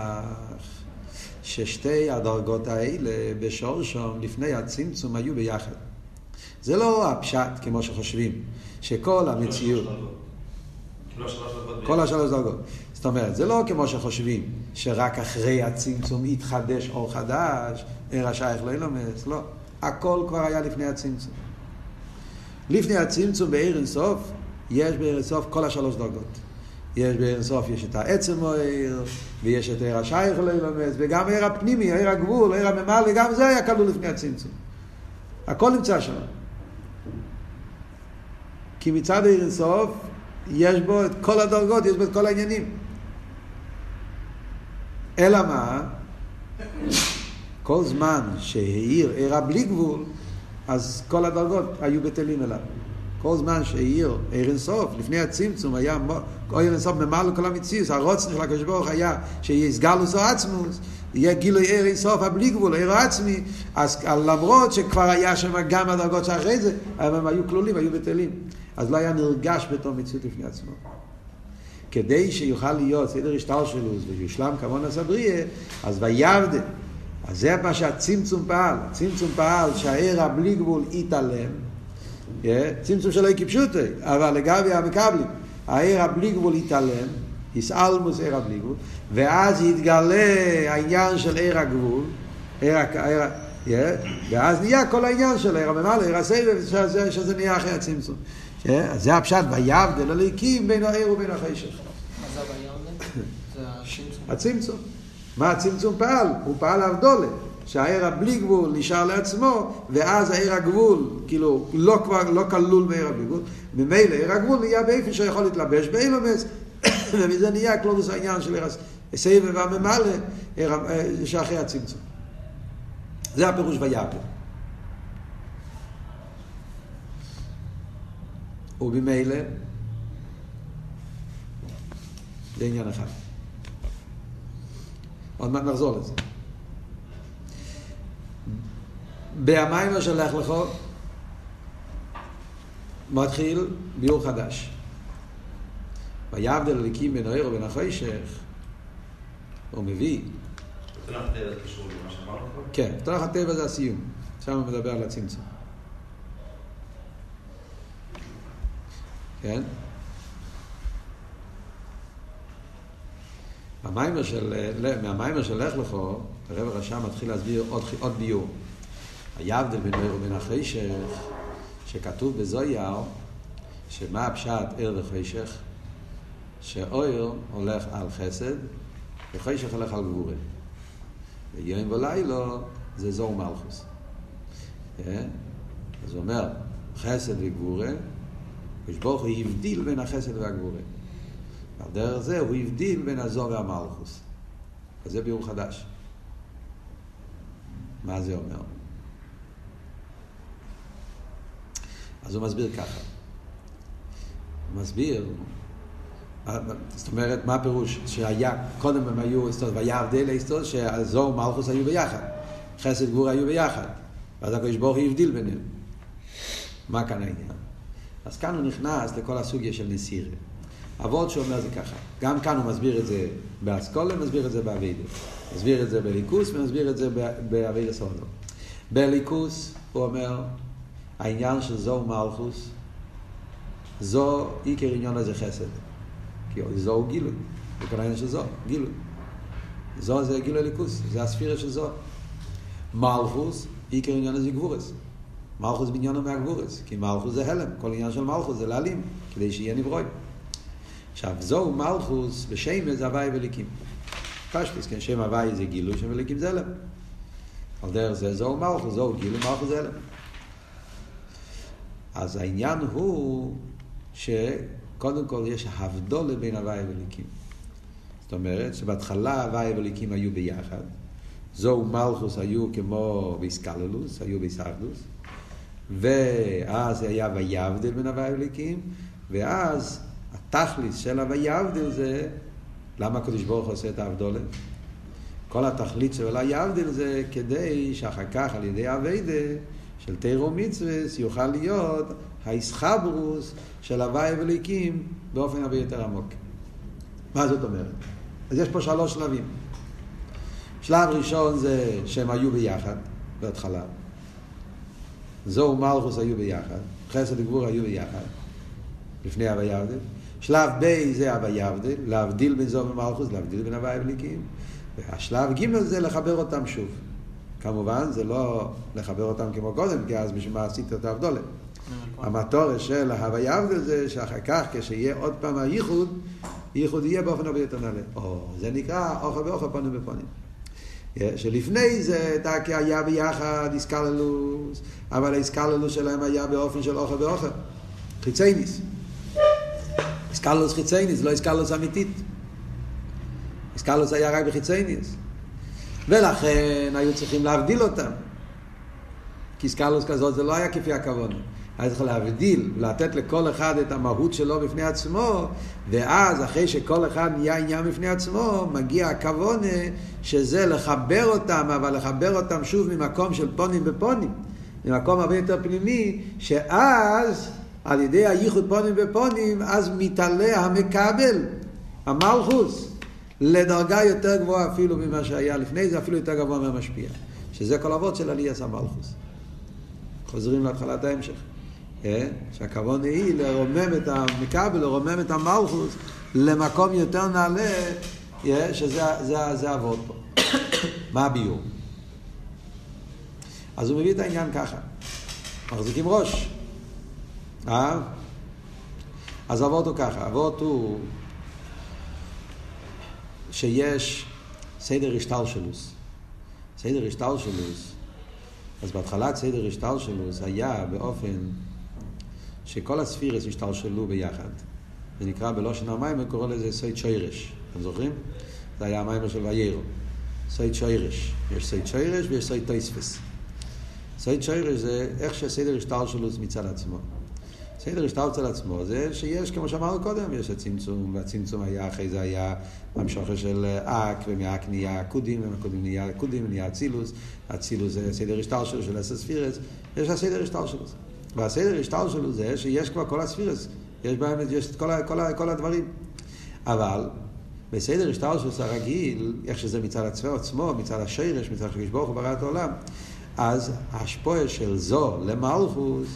ששתי הדרגות האלה בשורשום לפני הצמצום היו ביחד. זה לא הפשט כמו שחושבים, שכל המציאות... כל השלוש דרגות. זאת אומרת, זה לא כמו שחושבים, שרק אחרי הצמצום יתחדש אור חדש, ער השייך לאילומס, לא. הכל כבר היה לפני הצמצום. לפני הצמצום בעיר אינסוף, יש בעיר אינסוף כל השלוש דרגות. יש באינסוף, יש את העצם מוער, ויש את עיר השייך ללמד, וגם עיר הפנימי, עיר הגבול, עיר הממלא, גם זה היה כלול לפני הצמצום. הכל נמצא שם. כי מצד עיר אינסוף, יש בו את כל הדרגות, יש בו את כל העניינים. אלא מה? כל זמן שהעיר עירה בלי גבול, אז כל הדרגות היו בטלים אליו. כל זמן שהעיר עיר אינסוף, לפני הצמצום היה עיר אינסוף ממלא כל המציאות, הרוצן של הקדוש ברוך היה שיהיה סגלוס או עצמוס, יהיה גילוי עיר אינסוף הבלי גבול, עיר עצמי, אז למרות שכבר היה שם גם הדרגות שאחרי זה, הם היו כלולים, היו בטלים. אז לא היה נרגש בתור מציאות לפני עצמו. כדי שיוכל להיות סדר השטר שלו ויושלם כמון הסבריה, אז ויבדה. אז זה מה שהצמצום פעל. הצמצום פעל שהעיר הבלי גבול יתעלם. צמצום שלא כפשוטי, אבל לגבי המקבלים, העיר הבלי גבול יתעלם, יסעלמוס עיר הבלי גבול, ואז יתגלה העניין של עיר הגבול, עיר, עיר, ואז נהיה כל העניין של עיר הממלא, עיר הסבב, שזה נהיה אחרי הצמצום. אז זה הפשט, ויבדל הליקים בין העיר ובין החשך. מה זה ויבדל? הצמצום. מה הצמצום פעל? הוא פעל אבדולה. שהעיר הבלי גבול נשאר לעצמו, ואז העיר הגבול, כאילו, לא כבר, לא כלול בעיר הבלי גבול, ממילא עיר הגבול נהיה באיפה שיכול להתלבש באילומס, ומזה נהיה כלולוס העניין של עיר הסבב והממלא, שאחרי הצמצום. זה הפירוש ויעקב. ובמילא, זה עניין אחד. עוד מעט נחזור לזה. בהמיימר של לך מתחיל ביור חדש. ויבדל אליקים בין האיר ובין החשך, הוא מביא. כן, תנ"ך הטבע זה הסיום. שם הוא מדבר על הצמצום. כן? מהמיימר של, מהמיימר של לך לכו, הרב הרשם מתחיל להסביר עוד, עוד ביור. היבדל בין אור ובין החשך, שכתוב בזויר, שמה הפשט ער וחשך? שאויר הולך על חסד, וחשך הולך על גבורה. ויום ולילו זה זור מלכוס. אה? אז הוא אומר, חסד וגבורה, ושברוך הוא הבדיל בין החסד והגבורה. על דרך זה הוא הבדיל בין הזור והמלכוס. אז זה ביאור חדש. מה זה אומר? אז הוא מסביר ככה. הוא מסביר, זאת אומרת, מה הפירוש? שהיה, קודם הם היו, והיה הבדל ההיסטוריה, שהזור ומלכוס היו ביחד. חסד גבור היו ביחד. ואז הקדוש ברוך הוא הבדיל ביניהם. מה כאן העניין? אז כאן הוא נכנס לכל הסוגיה של נסירה. אבות שאומר זה ככה, גם כאן הוא מסביר את זה באסכולה, מסביר את זה באביידה. מסביר את זה בליכוס ומסביר את זה באביידה סודו. בליכוס הוא אומר, העניין של זו מלכוס, זו עיקר עניון הזה חסד. כי זו הוא גילוי, זה כל העניין של זו, גילוי. זו זה גילוי ליכוס, זה הספירה של זו. מלכוס, עיקר עניון הזה גבורס. מלכוס בניונו מהגבורס, כי מלכוס זה הלם, כל עניין של מלכוס זה להעלים, כדי שיהיה נברוי. עכשיו, זו מלכוס בשם זה הוואי וליקים. פשטוס, כן, שם הוואי זה גילוי, שם וליקים זה הלם. על דרך זה זו מלכוס, זו גילוי, מלכוס זה הלם. אז העניין הוא שקודם כל יש הבדולה בין הוואי וליקים. זאת אומרת שבהתחלה הוואי וליקים היו ביחד. זו מלכוס היו כמו באיסקללוס, היו באיסאחדוס. ואז היה ויבדל בין הוואי וליקים, ואז התכליס של הויבדל זה, למה הקדוש ברוך עושה את ההבדולה? כל התכלית של היבדל זה כדי שאחר כך על ידי אביידה של תירו מצווה יוכל להיות האיסחברוס של הוואי וליקים באופן הרבה יותר עמוק. מה זאת אומרת? אז יש פה שלוש שלבים. שלב ראשון זה שהם היו ביחד בהתחלה. זו ומלכוס היו ביחד, חסד וגבור היו ביחד, לפני הוויבדל. שלב ב' זה הוויבדל, להבדיל בין זו ומלכוס, להבדיל בין הוואי וליקים. והשלב ג' זה לחבר אותם שוב. כמובן, זה לא לחבר אותם כמו קודם, כי אז בשביל מה עשית את ההבדולה. המטור של ההוויה הבדל זה שאחר כך, כשיהיה עוד פעם הייחוד, ייחוד יהיה באופן הרבה יותר נעלה. או, זה נקרא אוכל ואוכל פונים בפונים. שלפני זה דקה היה ביחד איסקללוס, אבל האיסקללוס שלהם היה באופן של אוכל ואוכל. חיצייניס. איסקללוס חיצייניס, לא איסקללוס אמיתית. איסקללוס היה רק בחיצייניס. ולכן היו צריכים להבדיל אותם. כי איסקללוס כזאת זה לא היה כפי הכוונה. היה צריך להבדיל, לתת לכל אחד את המהות שלו בפני עצמו, ואז אחרי שכל אחד נהיה עניין בפני עצמו, מגיע הכוונה שזה לחבר אותם, אבל לחבר אותם שוב ממקום של פונים בפונים, ממקום הרבה יותר פנימי, שאז על ידי הייחוד פונים בפונים, אז מתעלה המקבל, המלכוס, לדרגה יותר גבוהה אפילו ממה שהיה לפני זה, אפילו יותר גבוה מהמשפיע. שזה כל אבות של עליית המלכוס. חוזרים להתחלת ההמשך. אה? שהכוון היא לרומם את המכבל, לרומם את המלכוס למקום יותר נעלה? שזה זה, זה אבות פה. מה הביור? אז הוא מביא את העניין ככה, מחזיקים ראש. אה? אז אבות הוא ככה, אבות הוא שיש סדר השטלשלוס. סדר השטלשלוס, אז בהתחלת סדר השטלשלוס היה באופן שכל הספירס השתלשלו ביחד. זה נקרא בלושן המים, קורא לזה סייד שוירש. אתם זוכרים? זה היה המים של ויירו. סייד שוירש. יש סייד שוירש ויש סייד טויספס. סייד שוירש זה איך שהסדר השתלשלו מצד עצמו. סדר השטר אצל עצמו זה שיש, כמו שאמרנו קודם, יש הצמצום, והצמצום היה, אחרי זה היה המשוכר של אק, ומאק נהיה קודים, ומהקודים נהיה קודים, נהיה אצילוס, אצילוס זה סדר השטר שלו של אסס יש הסדר השטר שלו. והסדר השטר שלו זה שיש כבר כל הספירס, יש בהם, יש את כל, כל, כל הדברים. אבל בסדר השטר שלו הרגיל, איך שזה מצד עצמו, מצד השרש, מצד הקדוש ברוך הוא ברא את העולם, אז ההשפועה של זו למלכוס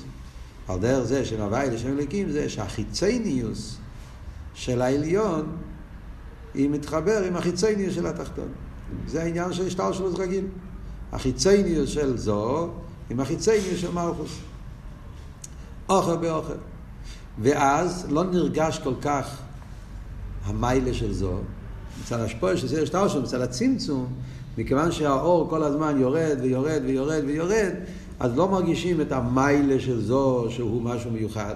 על דרך זה שמהווי לשם אלוקים זה שהחיצייניוס של העליון היא מתחבר עם החיצייניוס של התחתון. זה העניין של השטר שלו רגיל. החיצייניוס של זו עם החיצייניוס של מלכוס. אוכל באוכל. ואז לא נרגש כל כך המיילה של זו, מצד השפועה של סדר שטר שלו, מצד הצמצום, מכיוון שהאור כל הזמן יורד ויורד ויורד ויורד, אז לא מרגישים את המיילה של זו שהוא משהו מיוחד,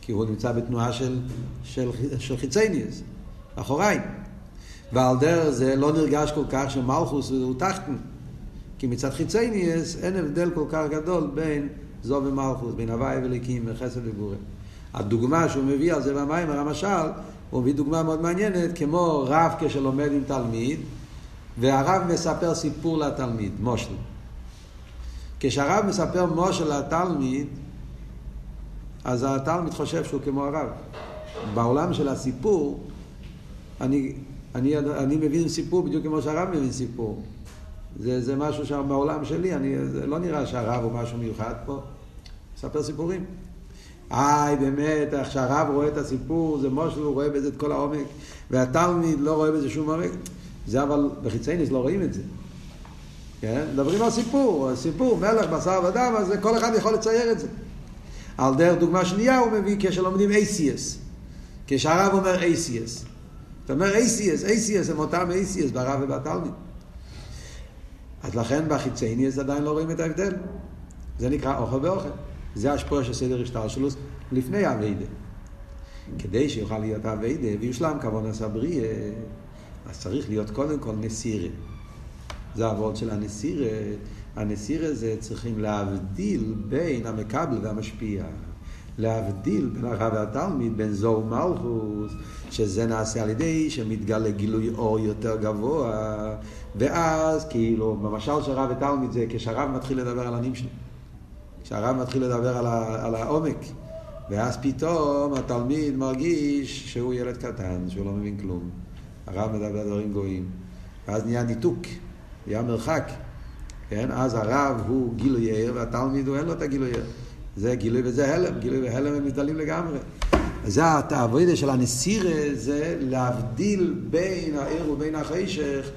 כי הוא נמצא בתנועה של, של, של חיצייניאס, אחוריים. ועל דרך זה לא נרגש כל כך שמלכוס הוא תחתן. כי מצד חיצייניאס אין הבדל כל כך גדול בין זו ומלכוס, בין הוואי וליקים וחסד וגורם. הדוגמה שהוא מביא על זה במיימר, המשל, הוא מביא דוגמה מאוד מעניינת, כמו רב כשלומד עם תלמיד, והרב מספר סיפור לתלמיד, מושל. כשהרב מספר מושל לתלמיד, אז התלמיד חושב שהוא כמו הרב. בעולם של הסיפור, אני, אני, אני מבין סיפור בדיוק כמו שהרב מבין סיפור. זה, זה משהו שבעולם שלי, אני, זה לא נראה שהרב הוא משהו מיוחד פה. מספר סיפורים. איי, באמת, איך שהרב רואה את הסיפור, זה מושל, הוא רואה בזה את כל העומק, והתלמיד לא רואה בזה שום עומק. זה אבל בחיצייניס לא רואים את זה. כן? מדברים על סיפור, סיפור, מלך, בשר ודם, אז כל אחד יכול לצייר את זה. על דרך דוגמה שנייה הוא מביא כשלומדים ACS. כשהרב אומר ACS. אתה אומר ACS, ACS הם אותם ACS ברב ובתלמיד. אז לכן בחיצייניס עדיין לא רואים את ההבדל. זה נקרא אוכל ואוכל. זה השפוע של סדר השתלשלוס לפני אביידה. כדי שיוכל להיות אביידה ויושלם כבון עשה בריאה, אז צריך להיות קודם כל נסירה. זה העבוד של הנסירה. הנסירה זה צריכים להבדיל בין המקבל והמשפיע. להבדיל בין הרב והתלמיד, בין זו ומלכוס, שזה נעשה על ידי שמתגלה גילוי אור יותר גבוה, ואז כאילו, במשל של רב ותלמיד זה כשהרב מתחיל לדבר על הנמשנה. כשהרב מתחיל לדבר על, ה, על העומק, ואז פתאום התלמיד מרגיש שהוא ילד קטן, שהוא לא מבין כלום. הרב מדבר דברים גויים. ואז נהיה ניתוק, נהיה מרחק. כן? אז הרב הוא גילוי ער, והתלמיד הוא אין לו את הגילוי ער. זה גילוי וזה הלם, גילוי והלם הם נבדלים לגמרי. זה העבודה של הנסירה, זה להבדיל בין הער ובין החשך,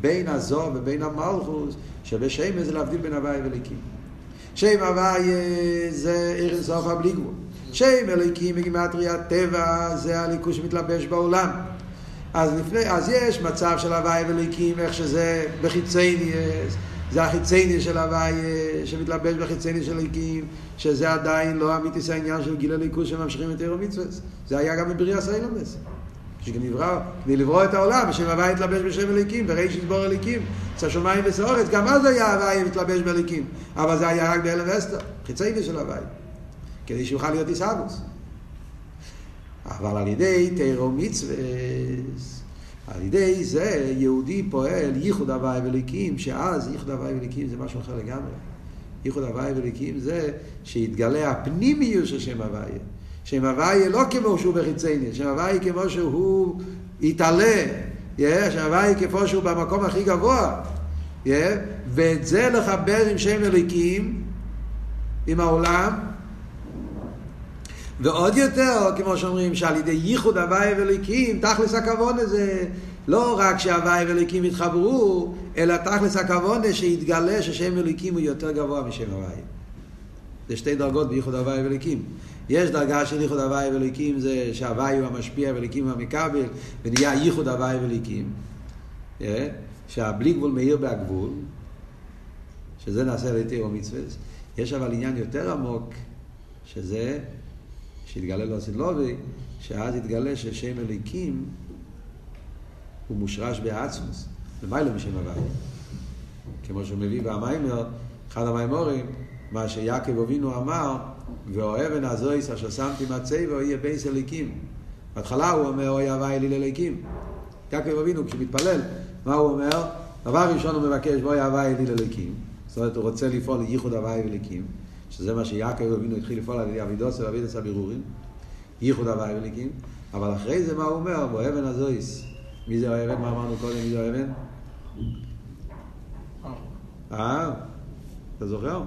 בין הזו ובין המלכוס, שבשם זה להבדיל בין הוואי וליקים. שם הוואי זה ער אינסוף הבלי גבול. שם אליקים בגימטריה טבע זה הליכוש שמתלבש בעולם. אז, לפני, אז יש מצב של הוואי וליקים, איך שזה בחיצייני, זה החיצייני של הוואי שמתלבש בחיצייני של ליקים, שזה עדיין לא אמיתיס העניין של גיל הליכוס שממשיכים את עיר המצווה. זה היה גם בבריאה סיילומס. כשנברא, כדי לברוא את העולם, השם הוואי התלבש בשם אליקים, בריש יסבור אליקים, אצל שמיים וסעורץ, גם אז היה הוואי מתלבש באליקים, אבל זה היה רק באלף אסתר, חיצייני של הוואי, כדי שיוכל להיות איסאבוס. אבל על ידי תירו מצווה, על ידי זה יהודי פועל ייחוד הוואי וליקים, שאז ייחוד הוואי וליקים זה משהו אחר לגמרי. ייחוד הוואי וליקים זה שיתגלה הפנימיות של שם הוואי. שם הוואי לא כמו שהוא בחיצייני, שם הוואי כמו שהוא יתעלה, yeah, שם הוואי כמו שהוא במקום הכי גבוה. Yeah, ואת זה לחבר עם שם אליקים, עם העולם, ועוד יותר, כמו שאומרים, שעל ידי ייחוד הוואי ואליקים, תכלס הכבוד הזה, לא רק שהוואי ואליקים יתחברו, אלא תכלס הכבוד שיתגלה ששם אליקים הוא יותר גבוה משם הוואי. זה שתי דרגות בייחוד הוואי ואליקים. יש דרגה של ייחוד הוואי ואליקים, זה שהוואי הוא המשפיע ואליקים הוא המכבל, ונהיה ייחוד הוואי ואליקים. שהבלי גבול מאיר בהגבול, שזה נעשה על ידי מצווה. יש אבל עניין יותר עמוק, שזה שהתגלה לו הסילובי, שאז התגלה ששם אליקים הוא מושרש בעצמוס, למעלה משם הוואי. כמו שהוא מביא במיימר, אחד המיימורים, מה שיעקב אבינו אמר, ואוהבן הזויס אשר שמתי מצי ואוהיה בייס אליקים. בהתחלה הוא אומר, אוי הוואי אלי לאליקים. יעקב אבינו, כשהוא מתפלל, מה הוא אומר? דבר ראשון הוא מבקש, בואי הוואי אלי לאליקים. זאת אומרת, הוא רוצה לפעול לייחוד הוואי ואליקים. שזה מה שיעקב אבינו התחיל לפעול על ידי אבידוס ואבידוס הבירורים, ייחוד הוואי וליקים, אבל אחרי זה מה הוא אומר? באבן הזויס. מי זה האבן? מה אמרנו קודם? מי זה האבן? אה? אתה זוכר?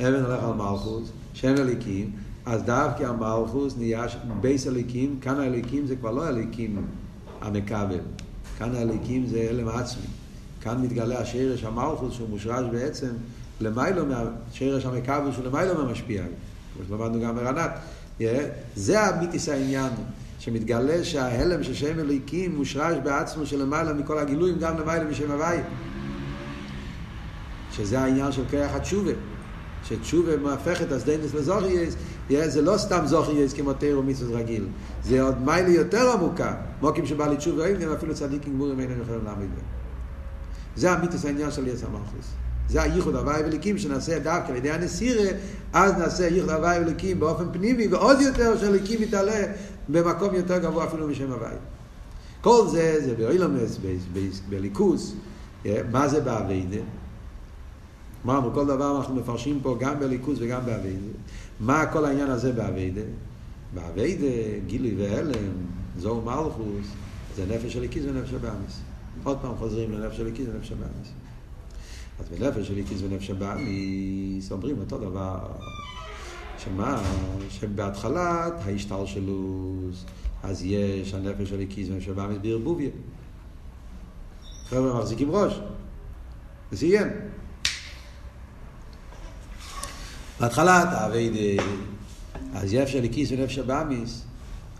אבן הולך על מלכוס, שם אליקים, אז דווקא המלכוס נהיה בייס אליקים, כאן האליקים זה כבר לא אליקים המכבל, כאן האליקים זה הלם עצמי. כאן מתגלה השרש המלכוס שהוא מושרש בעצם למיילו, שרש המכבל שהוא למיילו מהמשפיע, כמו שלמדנו גם ברנת, זה המיתיס העניין, שמתגלה שההלם של שם אלוהיקים מושרש בעצמו שלמעלה מכל הגילויים, גם למעלה משם הוואי. שזה העניין של כוח התשובה. שתשובה מהפכת הסדיינס לזוכייס, זה לא סתם זוכייס כמו תירו מיסוס רגיל, זה עוד מיילי יותר עמוקה, מוקים שבא לתשובה אפילו צדיקים גמורים אינם יכולים להעמיד בהם. זה המיתוס העניין של יס המלכוס. זה הייחוד הוואי וליקים שנעשה דווקא על ידי הנסירה, אז נעשה ייחוד הוואי וליקים באופן פנימי, ועוד יותר שהליקים יתעלה במקום יותר גבוה אפילו משם הוואי. כל זה, זה באילומס, בליכוס, מה זה באביידה? אמרנו, כל דבר אנחנו מפרשים פה גם בליכוז וגם באביידה. מה כל העניין הזה באביידה? באביידה, גילוי והלם, זוהו מלכוס, זה נפש הליקיס ונפש הבאמיס. עוד פעם חוזרים לנפש הליקיס ונפש הבאמיס. אז בנפש הליקיס ונפש הבאמיס אומרים אותו דבר. שמה? שבהתחלת ההשתלשלוס, אז יש הנפש הליקיס ונפש הבאמיס בערבוביה. חבר'ה מחזיקים ראש. זה סיים. בהתחלת האביידה, אז יש הליקיס ונפש הבאמיס,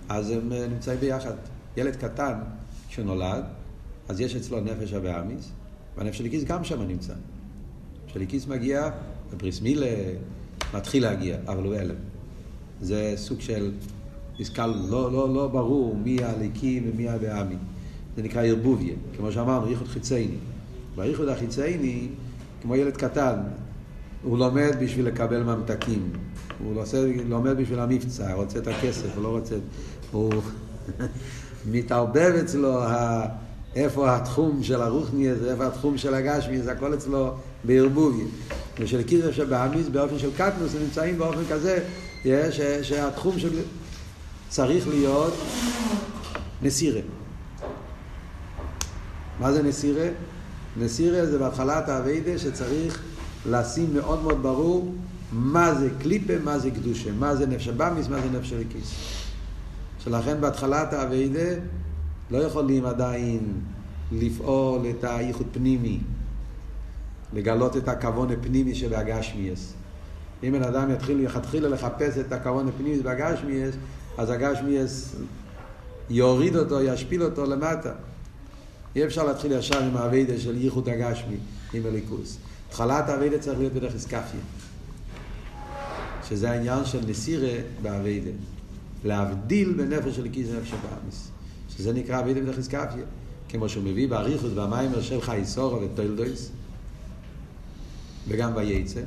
אז הם נמצאים ביחד. ילד קטן, כשהוא אז יש אצלו נפש הבאמיס, והנפש הליקיס גם שם נמצא. כשהליקיס מגיע, בבריס מילה, מתחיל להגיע, אבל הוא הלם. זה סוג של נזכר, לא, לא, לא ברור מי הליקים ומי הבאמי. זה נקרא ערבוביה, כמו שאמרנו, ייחוד חיצייני. בייחוד החיצייני, כמו ילד קטן, הוא לומד בשביל לקבל ממתקים. הוא עושה, לומד בשביל המבצע, רוצה את הכסף, הוא לא רוצה... הוא מתערבב אצלו ה... איפה התחום של הרוחניאס, איפה התחום של הגשמי, זה הכל אצלו בערבובי. ושל קיזר שבאמיס באופן של קטנוס הם נמצאים באופן כזה, ש, שהתחום של... צריך להיות נסירה. מה זה נסירה? נסירה זה בהתחלת האביידה שצריך לשים מאוד מאוד ברור מה זה קליפה, מה זה קדושה, מה זה נפש הבאמיס, מה זה נפש הליקיס. שלכן בהתחלת האביידה לא יכולים עדיין לפעול את הייחוד פנימי, לגלות את הכוון הפנימי שבהגשמיאס. אם בן אדם יתחיל לכתחילה לחפש את הכוון הפנימי בהגשמיאס, אז הגשמיאס יוריד אותו, ישפיל אותו למטה. אי אפשר להתחיל ישר עם האביידה של ייחוד הגשמי, עם הליכוס. התחלת האביידה צריך להיות בדרך איסקפיה. שזה העניין של נסירה באביידה. להבדיל בין נפש של כיס לנפש הבאמיס. שזה נקרא אביידה בדרך איסקפיה. כמו שהוא מביא באריכוס במיימר של חייסורו וטוילדויס, וגם וייצא.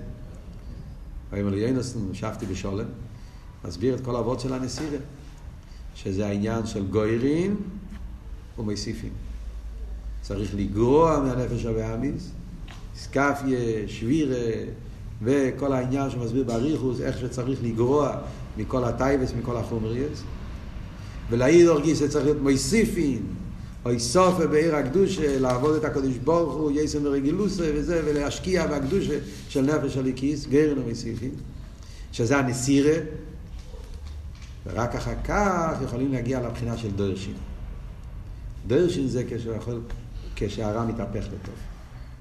ויאמר לי יינוסן, שבתי בשולם, מסביר את כל האבות של הנסירה. שזה העניין של גוירין ומוסיפים. צריך לגרוע מהנפש הבאמיס, סקפיה, שבירה, וכל העניין שמסביר באריכוס, איך שצריך לגרוע מכל הטייבס, מכל החומריאס. ולעיד אורגיס צריך להיות מויסיפין, או איסופה בעיר הקדושה, לעבוד את הקדוש ברוך הוא, יסם ורגילוסה וזה, ולהשקיע בקדושה של נפש הליקיס, גרן ומויסיפין, שזה הנסירה, ורק אחר כך יכולים להגיע לבחינה של דרשין. דרשין זה כשהרע מתהפך לטוב.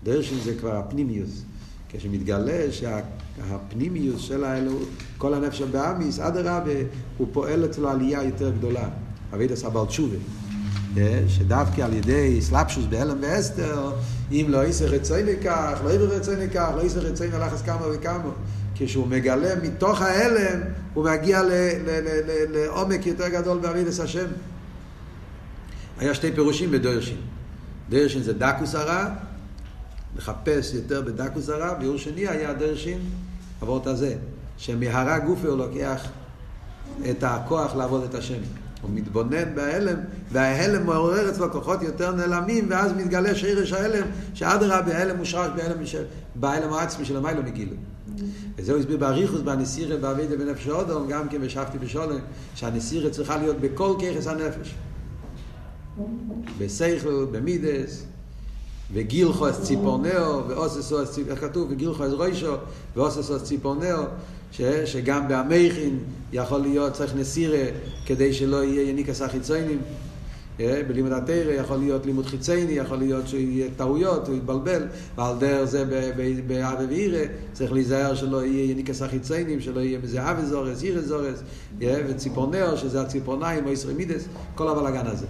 דרשן זה כבר הפנימיוס. כשמתגלה שהפנימיוס של האלוהות, כל הנפש הבאמיס, אדרבה, הוא פועל אצלו עלייה יותר גדולה. אבידס הבעל תשובה. שדווקא על ידי סלפשוס בהלם ואסתר, אם לא יסר רצוי לכך, לא יבר רצוי לכך, לא יסר רצוי נלחס כמה וכמה. כשהוא מגלה מתוך ההלם, הוא מגיע לעומק יותר גדול באבידס השם. היה שתי פירושים בדרשין. דרשין זה דקוס הרע, לחפש יותר בדקוס הרע, ביור שני היה דרשין, אבות הזה, שמהרה הוא לוקח את הכוח לעבוד את השם. הוא מתבונן בהלם, וההלם מעורר אצלו כוחות יותר נעלמים, ואז מתגלה שירש ההלם, שאדרבה בהלם מושרש בהלם, בהלם העצמי של המיילו מגילו. וזה הוא הסביר באריכוס, בנסירה, בעבידה בנפש האודום, גם כן בשבתי בשולם, שהנסירה צריכה להיות בכל ככס הנפש. בסייכל, במידס, וגילחו אס ציפורנאו, ואוססו אס ציפורנאו, איך כתוב? וגילחו אס רוישו, ואוססו אס ציפורנאו, ש, שגם בהמייכין יכול להיות צריך נסירה כדי שלא יהיה יניקס החיצוינים. אה, בלימוד התרא יכול להיות לימוד חיצייני, יכול להיות שיהיה טעויות, הוא יתבלבל, ועל דרך זה באבי ואירא צריך להיזהר שלא יהיה יניקס החיציינים, שלא יהיה מזה אבי זורס, אירא זורס, אה, וציפורנר, שזה הציפורניים, או ישרמידס, כל הבלאגן הזה.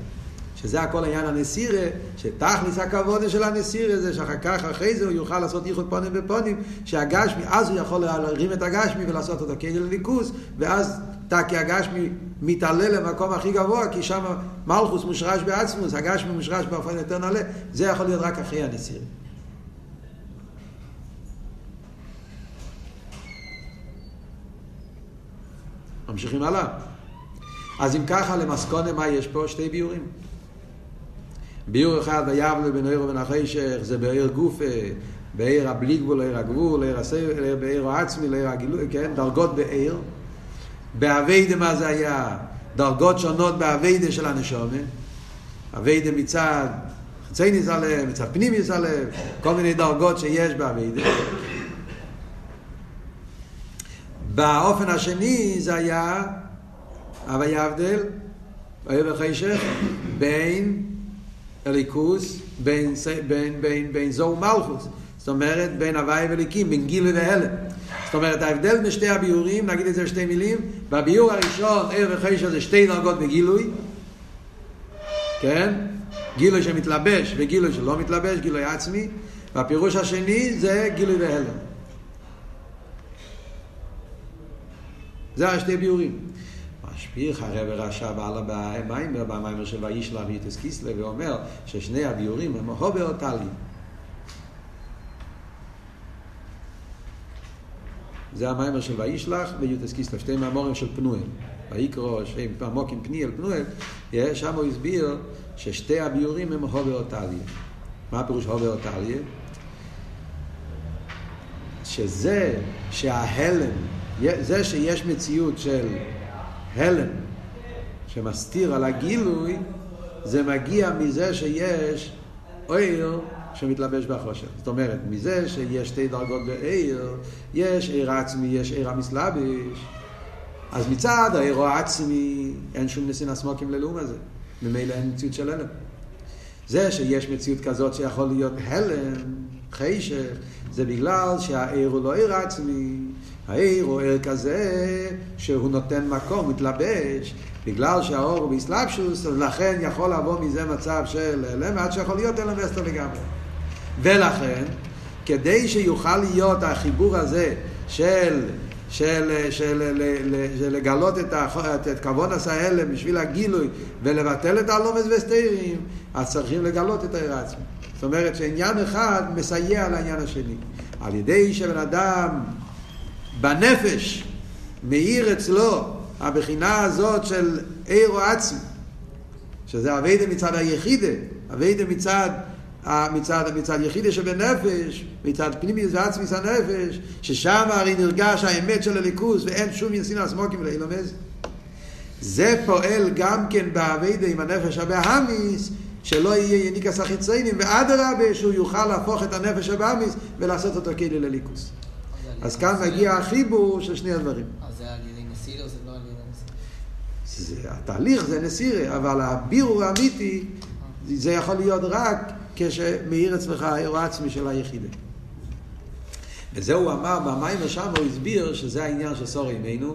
שזה הכל עניין הנסירה, שתכלס הכבוד של הנסירה זה שאחר כך, אחרי זה הוא יוכל לעשות ייחוד פונים בפונים, שהגשמי, אז הוא יכול להרים את הגשמי ולעשות אותו כאילו לליכוס, ואז תקי הגשמי מתעלה למקום הכי גבוה, כי שם מלכוס מושרש בעצמוס, הגשמי מושרש באופן יותר נעלה, זה יכול להיות רק אחרי הנסירה. ממשיכים הלאה. אז אם ככה למסקונה מה יש פה? שתי ביורים. ביור אחד ויבלו בין עיר ובין החשך זה בעיר גופה, בעיר הבלי גבול, עיר הגבול, עיר הסבל, בעיר העצמי, עיר הגילוי, כן, דרגות בעיר. באביידה מה זה היה? דרגות שונות באביידה של הנשומת. אביידה מצד חיצייניס הלב, מצד פנימיס הלב, כל מיני דרגות שיש באביידה. באופן השני זה היה, אבל יבדל, עיר וחשך, בין הליכוס בין, בין, בין, בין זו ומלכוס. זאת אומרת, בין הוואי וליקים, בין גילוי והלם. זאת אומרת, ההבדל בין שתי הביורים, נגיד את זה בשתי מילים, בביור הראשון, ער וחשע זה שתי דרגות בגילוי, כן? גילוי שמתלבש וגילוי שלא מתלבש, גילוי עצמי, והפירוש השני זה גילוי והלם. זה השתי ביורים. משפיך הרב רש"ב על המיימר, במיימר של וישלח ויטס קיסלב, ואומר ששני הביורים הם הובר אותלי. זה המיימר של וישלח ויוטס קיסלב, שתי מאמורים של פנואל. ויקרו, שהם עמוקים פני אל פנואל, שם הוא הסביר ששתי הביורים הם הובר אותלי. מה הפירוש הובר אותלי? שזה שההלם, זה שיש מציאות של הלם שמסתיר על הגילוי, זה מגיע מזה שיש אויר שמתלבש בחושך. זאת אומרת, מזה שיש שתי דרגות בעיר, יש עיר עצמי, יש עיר המסלבש. אז מצד העיר העצמי אין שום נסין הסמוקים ללאום הזה. ממילא אין מציאות של הלם. זה שיש מציאות כזאת שיכול להיות הלם, חשך, זה בגלל שהעיר הוא לא עיר עצמי, העיר הוא עיר כזה שהוא נותן מקום, מתלבש, בגלל שהאור הוא באסלאפשוס, לכן יכול לבוא מזה מצב של הלם, עד שיכול להיות הלם אסתר לגמרי. ולכן, כדי שיוכל להיות החיבור הזה של, של, של, של, של לגלות את, את, את כבון עשה הלם בשביל הגילוי ולבטל את הלומס וסתירים, אז צריכים לגלות את העיר עצמי. זאת אומרת שעניין אחד מסייע לעניין השני. על ידי שבן אדם בנפש מאיר אצלו הבחינה הזאת של עיר או עצמי, שזה אביידה מצד היחידה, אביידה מצד, מצד, מצד יחידה שבנפש, מצד פנימי ועצמי הנפש, ששם הרי נרגש האמת של הליכוס ואין שום ינסין הסמוקים לאילומז. זה פועל גם כן באביידה עם הנפש הבהמיס, שלא יהיה יניקס החיציינים, ואדרבה שהוא יוכל להפוך את הנפש הבאמיס ולעשות אותו כאילו לליכוס. אז כאן מגיע החיבור של שני הדברים. אז זה על ידי נסירה או זה לא על ידי נסירה? התהליך זה נסירה, אבל הבירור האמיתי, זה יכול להיות רק כשמאיר אצלך האירוע עצמי של היחידה. וזה הוא אמר, במים ושם הוא הסביר שזה העניין של סורי אימנו,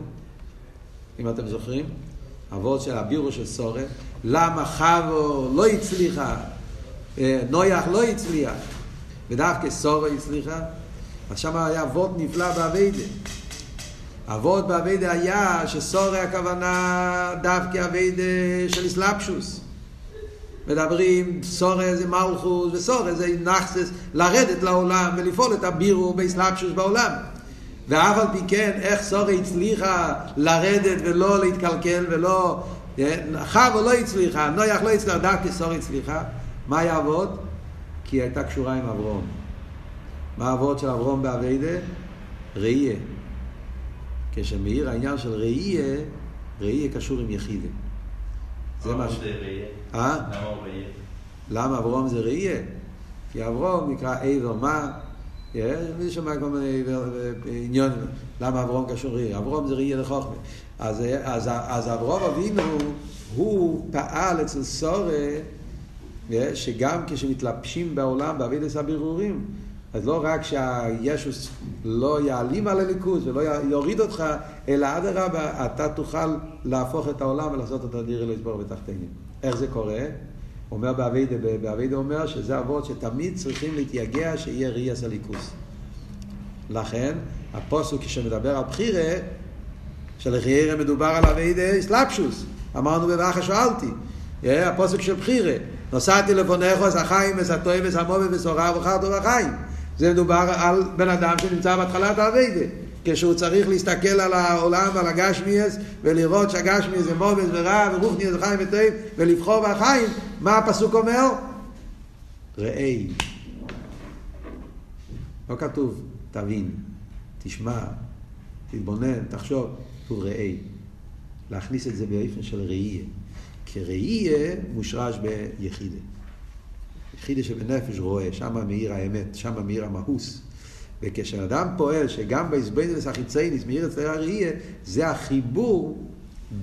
אם אתם זוכרים, אבות של הבירו של סורי, למה חבו לא הצליחה, אה, נויח לא הצליח, ודווקא סורי הצליחה, אז שם היה אבות נפלא באביידה. אבות באביידה היה שסורי הכוונה דווקא אביידה של אסלאפשוס. מדברים סורי זה מלכוס וסורי זה נחסס לרדת לעולם ולפעול את הבירו באסלאפשוס בעולם. ואף על פי כן, איך סורי הצליחה לרדת ולא להתקלקל ולא... חבו לא הצליחה, נויח לא הצליחה, דווקא סורי הצליחה. מה יעבוד? כי היא הייתה קשורה עם אברום. מה העבוד של אברום באביידה? ראייה. כשמאיר העניין של ראייה, ראייה קשור עם יחידה. זה מה ש... אה? למה ראייה? למה אברום זה ראייה? כי אברום נקרא עבר מה, יש שם כל מיני עניונים, למה אברום קשור ראייה? אברום זה ראייה לחוכמה. אז, אז, אז אברום אבינו, הוא פעל אצל סורה, שגם כשמתלבשים בעולם באבידס הבירורים, אז לא רק שהישוס לא יעלים על הליכוז ולא יוריד אותך, אלא אדרבה, אתה תוכל להפוך את העולם ולעשות את הדיר אלוהים יסבור בתחתינים. איך זה קורה? אומר באביידה, באביידה אומר שזה אבות שתמיד צריכים להתייגע שיהיה ראייה הליכוז. לכן, הפוסק כשמדבר על בחירה, שלחיירה מדובר על אביידה סלפשוס. אמרנו בבאחה שאלתי. הפוסק של בחירה. נוסעתי לפונך אז החיים וסתוי וסמובי וסורה וחרטו וחיים. זה מדובר על בן אדם שנמצא בהתחלת האביידה. כשהוא צריך להסתכל על העולם, על הגשמיאס, ולראות שהגשמיאס זה מובס ורע ורוחני זה חיים וטוב, ולבחור בחיים, מה הפסוק אומר? ראי. לא כתוב, תבין, תשמע, תתבונן, תחשוב, כתוב ראי. להכניס את זה באופן של ראייה. כי ראייה מושרש ביחידה. יחידה שבנפש רואה, שם מאיר האמת, שם מאיר המהוס. וכשאדם פועל שגם באיזבנינוס החיצייניס מאיר אצל הראייה, זה החיבור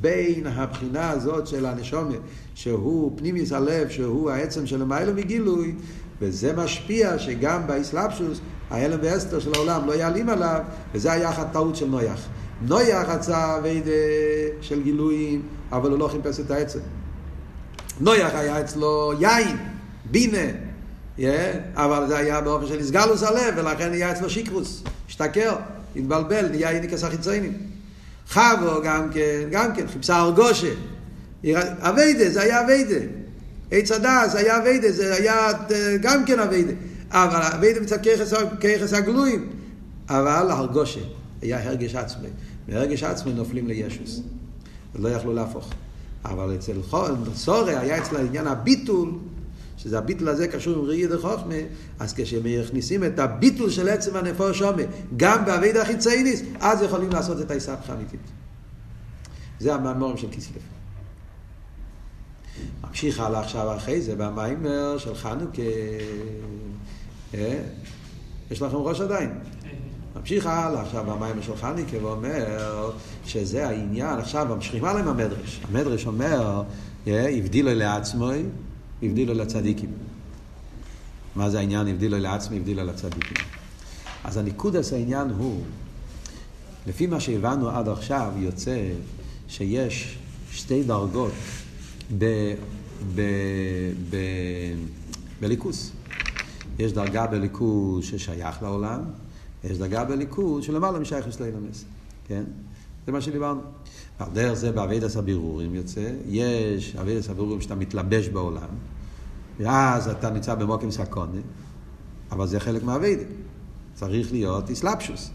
בין הבחינה הזאת של הנשומה, שהוא פנימיס הלב, שהוא העצם של המיילה מגילוי, וזה משפיע שגם באסלאפשוס, ההלם ואסתר של העולם לא יעלים עליו, וזה היה הטעות של נויח. נויח רצה אביידה של גילויים, אבל הוא לא חיפש את העצם. נויח היה אצלו יין, בינה, yeah, אבל זה היה באופן של הסגלוס הלב, ולכן נהיה אצלו שיקרוס, השתכר, התבלבל, נהיה איניקס החיציינים. חבו גם כן, גם כן, חיפשה הרגושה. אביידה, זה היה אביידה. עץ הדס היה אביידה, זה היה גם כן אביידה. אבל אביידה מצד כיחס הגלויים. אבל הרגושה היה הרגש עצמי. מהרגש עצמי נופלים לישוס. לא יכלו להפוך. אבל אצל סורי היה אצל העניין הביטול, שזה הביטול הזה קשור עם ראי דחוכמה, אז כשמכניסים את הביטול של עצם הנפוש שומע, גם בעביד החיצייניס, אז יכולים לעשות את ההיסבכה האמיתית. זה המאמורים של כיסלף. ממשיך הלאה עכשיו אחרי זה, במיימר של חנוכה. יש לכם ראש עדיין? ממשיך הלאה עכשיו במיימר של חנוכה ואומר שזה העניין, עכשיו ממשיכים הלאה עם המדרש. המדרש אומר, הבדילו לעצמו, הבדילו לצדיקים. מה זה העניין הבדילו לעצמי, הבדילו לצדיקים? אז הניקוד עשה העניין הוא, לפי מה שהבנו עד עכשיו, יוצא שיש שתי דרגות ב, ב, ב, בליכוס. יש דרגה בליכוס ששייך לעולם, יש דרגה בליכוס שלמעלה משייכס לאילמס, כן? זה מה שדיברנו. דרך זה באבידס הבירורים יוצא, יש אבידס הבירורים שאתה מתלבש בעולם, ואז אתה נמצא במוקים סקונה, אבל זה חלק מהאבידה. צריך להיות איסלפשוס,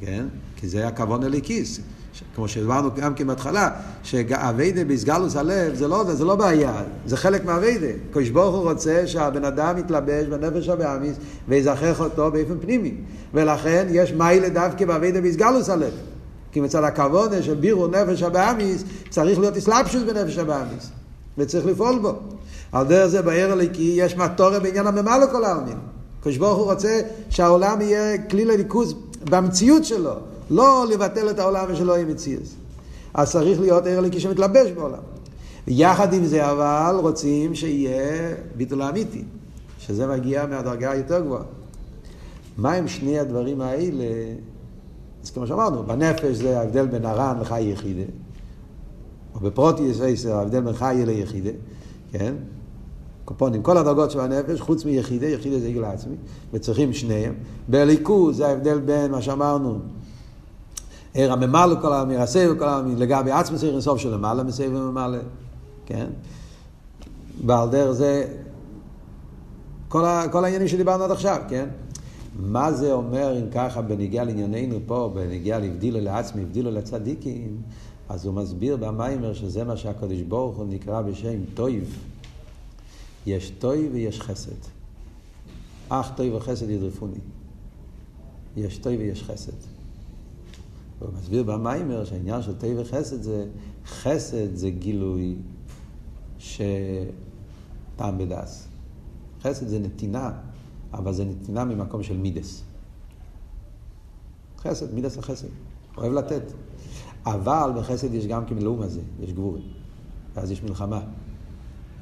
כן? כי זה הכוון אליקיס. כמו שהדברנו גם כן בהתחלה, שהאביידה בסגלוס הלב זה לא, זה לא בעיה, זה חלק מהאביידה. קדוש ברוך הוא רוצה שהבן אדם יתלבש בנפש הבאמיס ויזכח אותו באופן פנימי. ולכן יש מיילה דווקא באביידה בסגלוס הלב. כי מצד הכוונה של בירו נפש הבאמיס צריך להיות אסלאפשוס בנפש הבאמיס. וצריך לפעול בו. על דרך זה בעיר הליקי יש מטורת בעניין הממה לכל העלמין. קדוש ברוך הוא רוצה שהעולם יהיה כלי לליכוז במציאות שלו. לא לבטל את העולם ושלא יהיה מציאס. אז צריך להיות ער אלוקי שמתלבש בעולם. ויחד עם זה אבל רוצים שיהיה ביטול אמיתי, שזה מגיע מהדרגה היותר גבוהה. מה הם שני הדברים האלה? אז כמו שאמרנו, בנפש זה ההבדל בין הר"ן לחי יחידה, או בפרוטיוס עשר ההבדל בין חי ליחידה, כן? קופונים, כל הדרגות של הנפש, חוץ מיחידה, יחידה זה עגל עצמי, וצריכים שניהם. בליכוז זה ההבדל בין מה שאמרנו, ער הממלא כל העמים, הסבב כל העמים, לגבי עצמי צריך לסוף של למעלה מסבב וממלא, כן? ועל דרך זה, כל, ה, כל העניינים שדיברנו עד עכשיו, כן? מה זה אומר אם ככה בניגיע לענייננו פה, בניגיע להבדילו לעצמי, הבדילו לצדיקים, אז הוא מסביר במאמר שזה מה שהקדוש ברוך הוא נקרא בשם טוב. יש טוב ויש חסד. אך טוב וחסד ירדפוני. יש טוב ויש חסד. הוא מסביר במאמר שהעניין של טוב וחסד זה, חסד זה גילוי שבטעם ודעת. חסד זה נתינה. אבל זה נתינה ממקום של מידות. חסד, מידת החסד. אוהב לתת. אבל בחסד יש גם כמלעומת זה, יש גבורה. ואז יש מלחמה.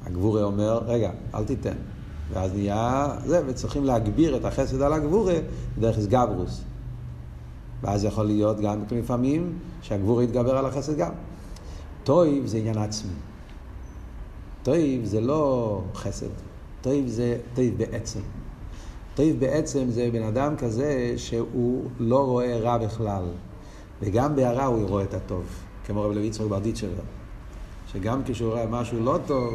הגבורה אומרת, רגע, אל תיתן. ואז נהיה זה, וצריכים להגביר את החסד על הגבורה דרך התגברות. ואז יכול להיות גם לפעמים שהגבורה יתגבר על החסד גם. טוב זה עניין עצמי. טוב זה לא חסד, טוב זה טוב בעצם. טויב בעצם זה בן אדם כזה שהוא לא רואה רע בכלל, וגם בהרע הוא רואה את הטוב, כמו רב לוי יצחק ברדיצ'בר, שגם כשהוא רואה משהו לא טוב,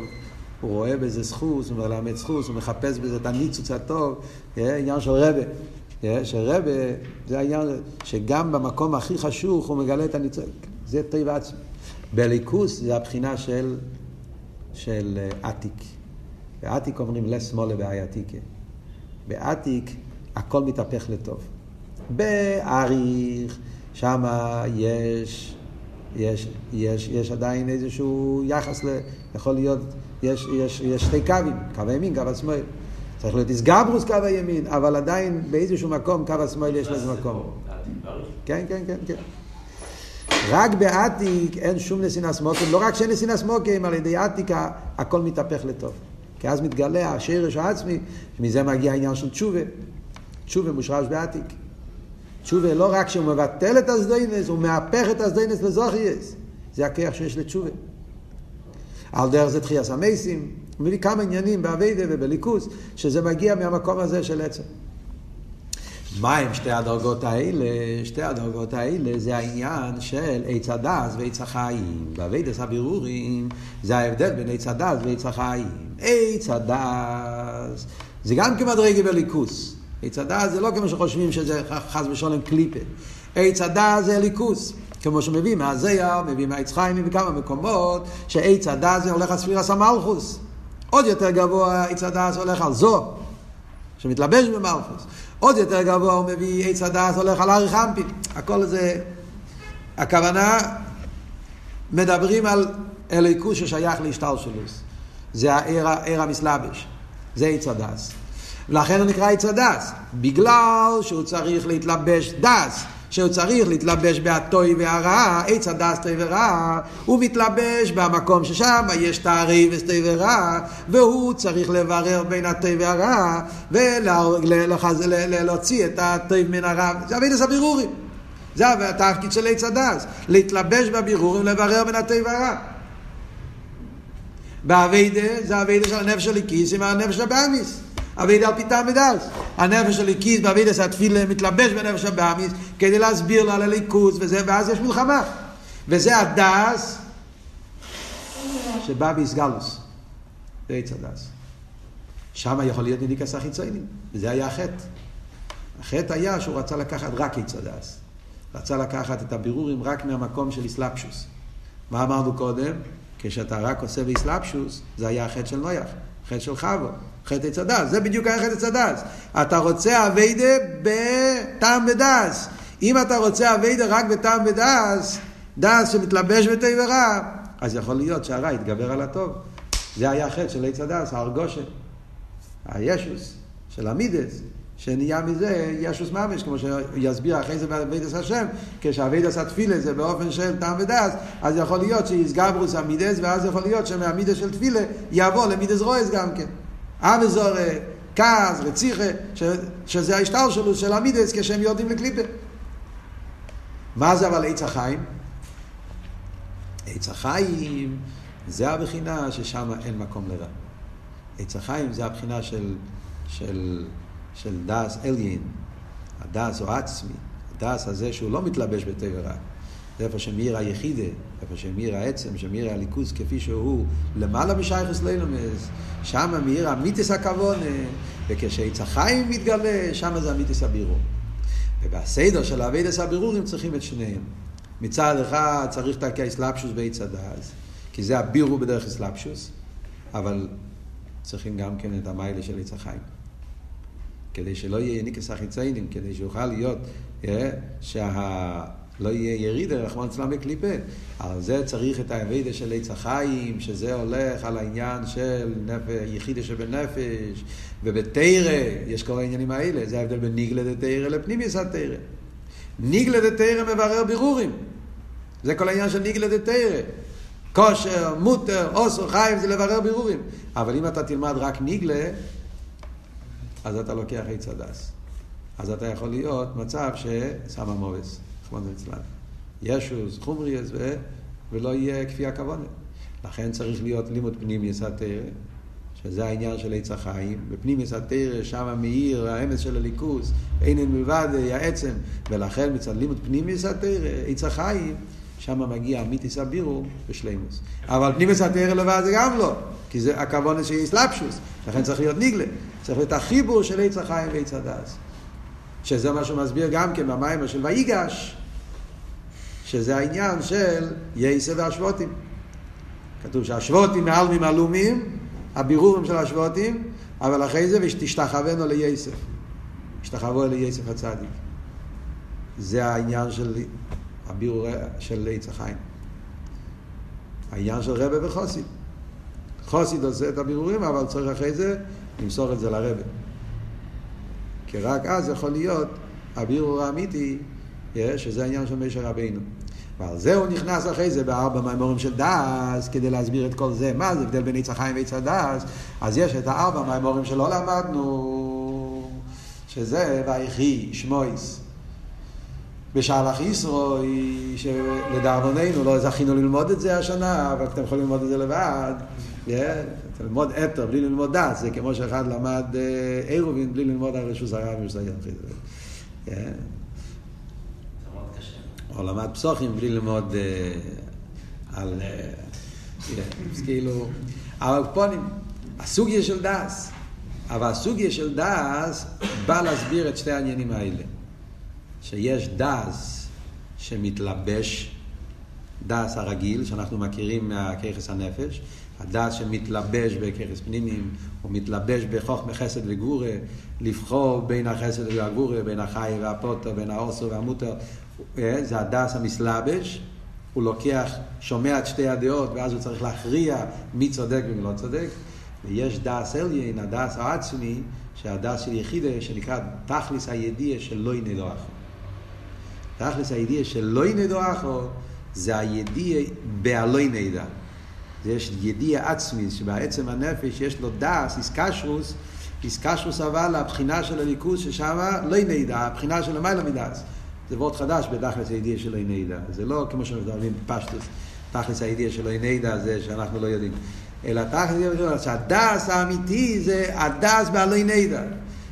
הוא רואה בזה זכוס, הוא מלמד זכוס, הוא מחפש בזה את הניצוץ הטוב, עניין של רבה. שרבה, זה העניין, שגם במקום הכי חשוך הוא מגלה את הניצוץ, זה טוב עצמי. בליכוס זה הבחינה של, של אה, עתיק. בעתיק אומרים לשמאלה בעייתיקה. בעתיק הכל מתהפך לטוב. באריך, שם יש, יש, יש, יש עדיין איזשהו יחס, ל, יכול להיות, יש, יש, יש שתי קווים, קו הימין, קו השמאל. צריך להיות איסגברוס קו הימין, אבל עדיין באיזשהו מקום קו השמאל יש לזה מקום. כן, כן, כן, כן. רק בעתיק אין שום נסינס מוקים, לא רק שאין נסינס מוקים, על ידי עתיק הכל מתהפך לטוב. כי אז מתגלה השרש העצמי, מזה מגיע העניין של תשובה. תשובה מושרש בעתיק. תשובה לא רק שהוא מבטל את הסדיינס, הוא מהפך את הסדיינס לזוכייס. זה הכיח שיש לתשובה. על דרך זה תחייה סמייסים, הוא מביא כמה עניינים באביידה ובליכוס, שזה מגיע מהמקום הזה של עצם. מה הם שתי הדרגות האלה? שתי הדרגות האלה זה העניין של עץ הדעת ועץ החיים. בעבודת הבירורים זה ההבדל בין עץ הדעת ועץ החיים. עץ הדעת זה גם כן מדרגה באלוקות. עץ הדעת זה לא כמו שחושבים שזה חס ושלום קליפה. עץ הדעת זה אלוקות. כמו שמביא מהזוהר, מביא מהעץ חיים, מביא מקומות, שעץ הדעת זה הולך על ספירת המלכות. עוד יותר גבוה עץ הדעת הולך על ז"א, שמתלבש במלכות. עוד יותר גבוה הוא מביא עץ הדעת הולך על אריך אנפין. הכל זה, הכוונה, מדברים על אלוקות ששייך להשתלשלות. זה האור המתלבש, זה עץ הדעת. ולכן הוא נקרא עץ הדעת, בגלל שהוא צריך להתלבש דעת. שהוא צריך להתלבש בהטוב והרע, עץ הדעת טוב ורע, הוא מתלבש במקום ששם יש תערובות טוב ורע, והוא צריך לברר בין הטוב והרע, ולהוציא את הטוב מן הרע. זה עבודת הבירורים. זה התפקיד של עץ הדעת, להתלבש בבירורים, לברר בין הטוב והרע. בעבודה זה עבודה של הנפש האלוקית עם הנפש הבהמית. עבודה על פי טעם ודעת. הנפש האלוקית בעבודת התפילה מתלבש בנפש הבהמית כדי להסביר לו על אלוקות וזה, ואז יש מלחמה. וזה הדעת שבא בהתגלות. זה עץ הדעת. שם יכול להיות יניקת החיצונים, וזה היה החטא. החטא היה שהוא רצה לקחת רק עץ הדעת. רצה לקחת את הבירורים רק מהמקום של התלבשות. מה אמרנו קודם? כשאתה רק עושה בהתלבשות, זה היה החטא של נח, חטא של חוה, חטא עץ הדעת, זה בדיוק היה חטא עץ הדעת. אתה רוצה עבודה בטעם ודעת. אם אתה רוצה עבודה רק בטעם ודעת, דעת שמתלבש בטוב ורע, אז יכול להיות שהרע יתגבר על הטוב. זה היה החטא של עץ הדעת, ההרגשה, הישות, של המידות. שנהיה מזה ישות ממש, כמו שיסביר אחרי זה בעבודת השם, כשעבודת התפילה זה באופן של טעם ודעת, אז יכול להיות התגברות המידות, ואז יכול להיות שמהמידות של תפילה יעבור למידות רעות גם כן. עבודה זרה, כעס, רציחה, ש, שזה ההשתל שלו של המידס כשהם יורדים לקליפה. מה זה אבל עץ החיים? עץ החיים זה הבחינה ששם אין מקום לרע. עץ החיים זה הבחינה של, של של דס אליין, הדס או עצמי, הדס הזה שהוא לא מתלבש בטבע רע. זה איפה שמאיר היחידה, איפה שמאיר העצם, שמאיר הליכוז כפי שהוא למעלה משייכוס לילומס, שם מאיר המיתיס הכוונה, וכשעץ החיים מתגלה, שם זה המיתיס הבירור. ובסדר של אבידס הבירורים צריכים את שניהם. מצד אחד צריך את האסלאפשוס בעץ הדס, כי זה הבירו בדרך אסלאפשוס, אבל צריכים גם כן את המיילה של עץ החיים. כדי שלא יהיה ניקס החיציינים, כדי שיוכל להיות, אה, שה... לא יהיה ירידה, רחמן צלם בקליפה. על זה צריך את האביידה של עץ החיים, שזה הולך על העניין של יחידה שבנפש, ובתרא, יש כל העניינים האלה, זה ההבדל בין ניגלה דתרא לפנימיוס התרא. ניגלה דתרא מברר בירורים. זה כל העניין של ניגלה דתרא. כושר, מוטר, אוסר, חיים, זה לברר בירורים. אבל אם אתה תלמד רק ניגלה, אז אתה לוקח עץ הדס. אז אתה יכול להיות מצב ששם המובס, רחמנא ליצלן. ישוס, חומריאס, ו... ולא יהיה כפי הכוונה. לכן צריך להיות לימוד פנים יסתר, שזה העניין של עץ החיים. בפנים יסתר, שם מאיר האמץ של הליכוס, אין אין מלבד העצם, ולכן מצד לימוד פנים יסתר, עץ החיים, שם מגיע אמיתיס הבירו בשלימוס. אבל פנים יסתר לבד זה גם לא, כי זה הכוונה שיהיה סלפשוס, לכן צריך להיות ניגלה. צריך להיות החיבור של עץ החיים ועץ הדס. שזה מה שהוא מסביר גם כן במים של ויגש, שזה העניין של יסף והשבותים. כתוב שהשבותים מעלמים עלומים, הבירורים של השבותים, אבל אחרי זה ושתשתחווינו לייסף. השתחוו לייסף הצדיק. זה העניין של הבירור של עץ החיים. העניין של רבה וחוסיד. חוסיד עושה את הבירורים, אבל צריך אחרי זה למסור את זה לרבה. כי רק אז יכול להיות הבירור האמיתי, שזה העניין של משה רבינו. ועל זה הוא נכנס אחרי זה בארבע מימורים של דס, כדי להסביר את כל זה. מה זה הבדל בין עץ החיים ועץ הדס? אז יש את הארבע מימורים שלא למדנו, שזה ויחי שמויס. בשלח ישרוי, שלדאבוננו לא זכינו ללמוד את זה השנה, אבל אתם יכולים ללמוד את זה לבד. Yeah, ללמוד אתר בלי ללמוד דס, זה כמו שאחד למד עירובין בלי ללמוד על רשוס הרב. או למד פסוחים בלי ללמוד על... כאילו... אבל פונים, הסוגיה של דס, אבל הסוגיה של דס בא להסביר את שתי העניינים האלה. שיש דס שמתלבש, דעת הרגיל, שאנחנו מכירים מהכוחות הנפש, הדעת שמתלבש בכוחות פנימיים, הוא מתלבש בחוכמה חסד וגבורה, לבחור בין החסד והגבורה, בין החייב והפוטר, בין האוסר והמותר, זה הדעת המתלבש, הוא לוקח, שומע את שתי הדעות, ואז הוא צריך להכריע מי צודק ומי לא צודק. ויש דעת עליון, הדעת העצמי, שהדעת של יחידה, שנקרא תכלית הידיעה שלא נדעך. תכלס הידיע של לא ינדו אחו, זה הידיע בהלא נדע. יש ידיע עצמי, שבעצם הנפש יש לו דס, איסקשרוס, איסקשרוס אבל הבחינה של הליכוז ששם לא נדע, הבחינה של למעלה מדס. זה וורד חדש בתכלס הידיע של נדע. זה לא כמו שמדברים בפשטוס, תכלס הידיע של נדע זה שאנחנו לא יודעים. אלא תכלס שהדס האמיתי זה הדס בהלא נדע.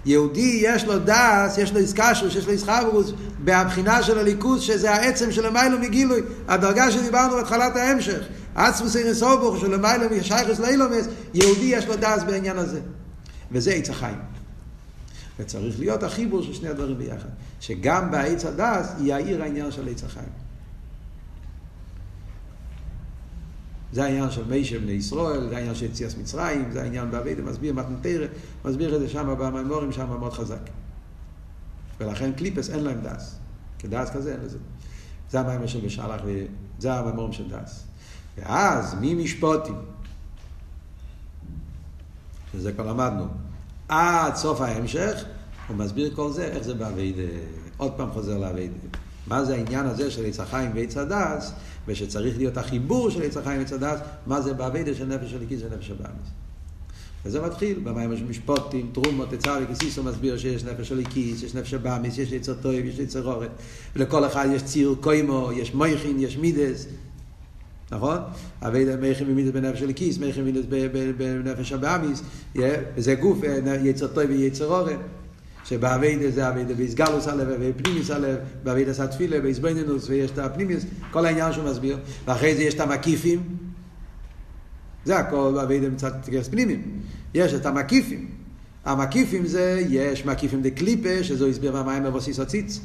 יהודי יש לו דס, יש לו איסקשוס, יש לו איסחברוס, בהבחינה של הליכוז, שזה העצם של המיילו מגילוי, הדרגה שדיברנו בהתחלת ההמשך. עצמוס אין סובוך של המיילו משייכוס לאילומס, יהודי יש לו דס בעניין הזה. וזה עץ החיים. וצריך להיות החיבור של שני הדברים ביחד. שגם בעץ הדס יאיר העניין של עץ החיים. זה העניין של מישר בני ישראל, זה העניין של יציאס מצרים, זה העניין בעבידה, מסביר מתנתרא, מסביר את זה שם במאמרים שם מאוד חזק. ולכן קליפות אין להם דעת. כדעת כזה אין לזה. זה המאמר של בשלח וזה המאמרים של דעת. ואז מי משפטים, שזה כבר למדנו, עד סוף ההמשך, הוא מסביר כל זה, איך זה בעבודה. עוד פעם חוזר לעבודה. מה זה העניין הזה של עץ החיים ועץ הדעת, ושצריך להיות החיבור של עץ החיים ועץ הדעת, מה זה בעבודה של נפש האלוקית ונפש הבהמית. וזה מתחיל במאמרים של משפטים, תרומה, תצוה, כי תשא מסביר שיש נפש האלוקית, יש נפש הבהמית, יש יצר טוב, יש יצר הרע, ולכל אחד יש ציור קומה, יש מוחין, יש מידות, נכון? עבודה מוחין ומידות בנפש האלוקית, מוחין ומידות בנפש הבהמית, וזה גוף, יצר טוב ויצר הרע. שבעבודה זה עבודה בהתגלות הלב ובפנימיות הלב, בעבודה זה התפילה, בהתבוננות, ויש את הפנימיות, כל העניין שהוא מסביר, ואחרי זה יש את המקיפים, זה הכל באביידה מצד תגרס פנימיים, יש את המקיפים, המקיפים זה, יש מקיפים דה קליפה, שזו הסביר מהמים מבוסיס הציץ,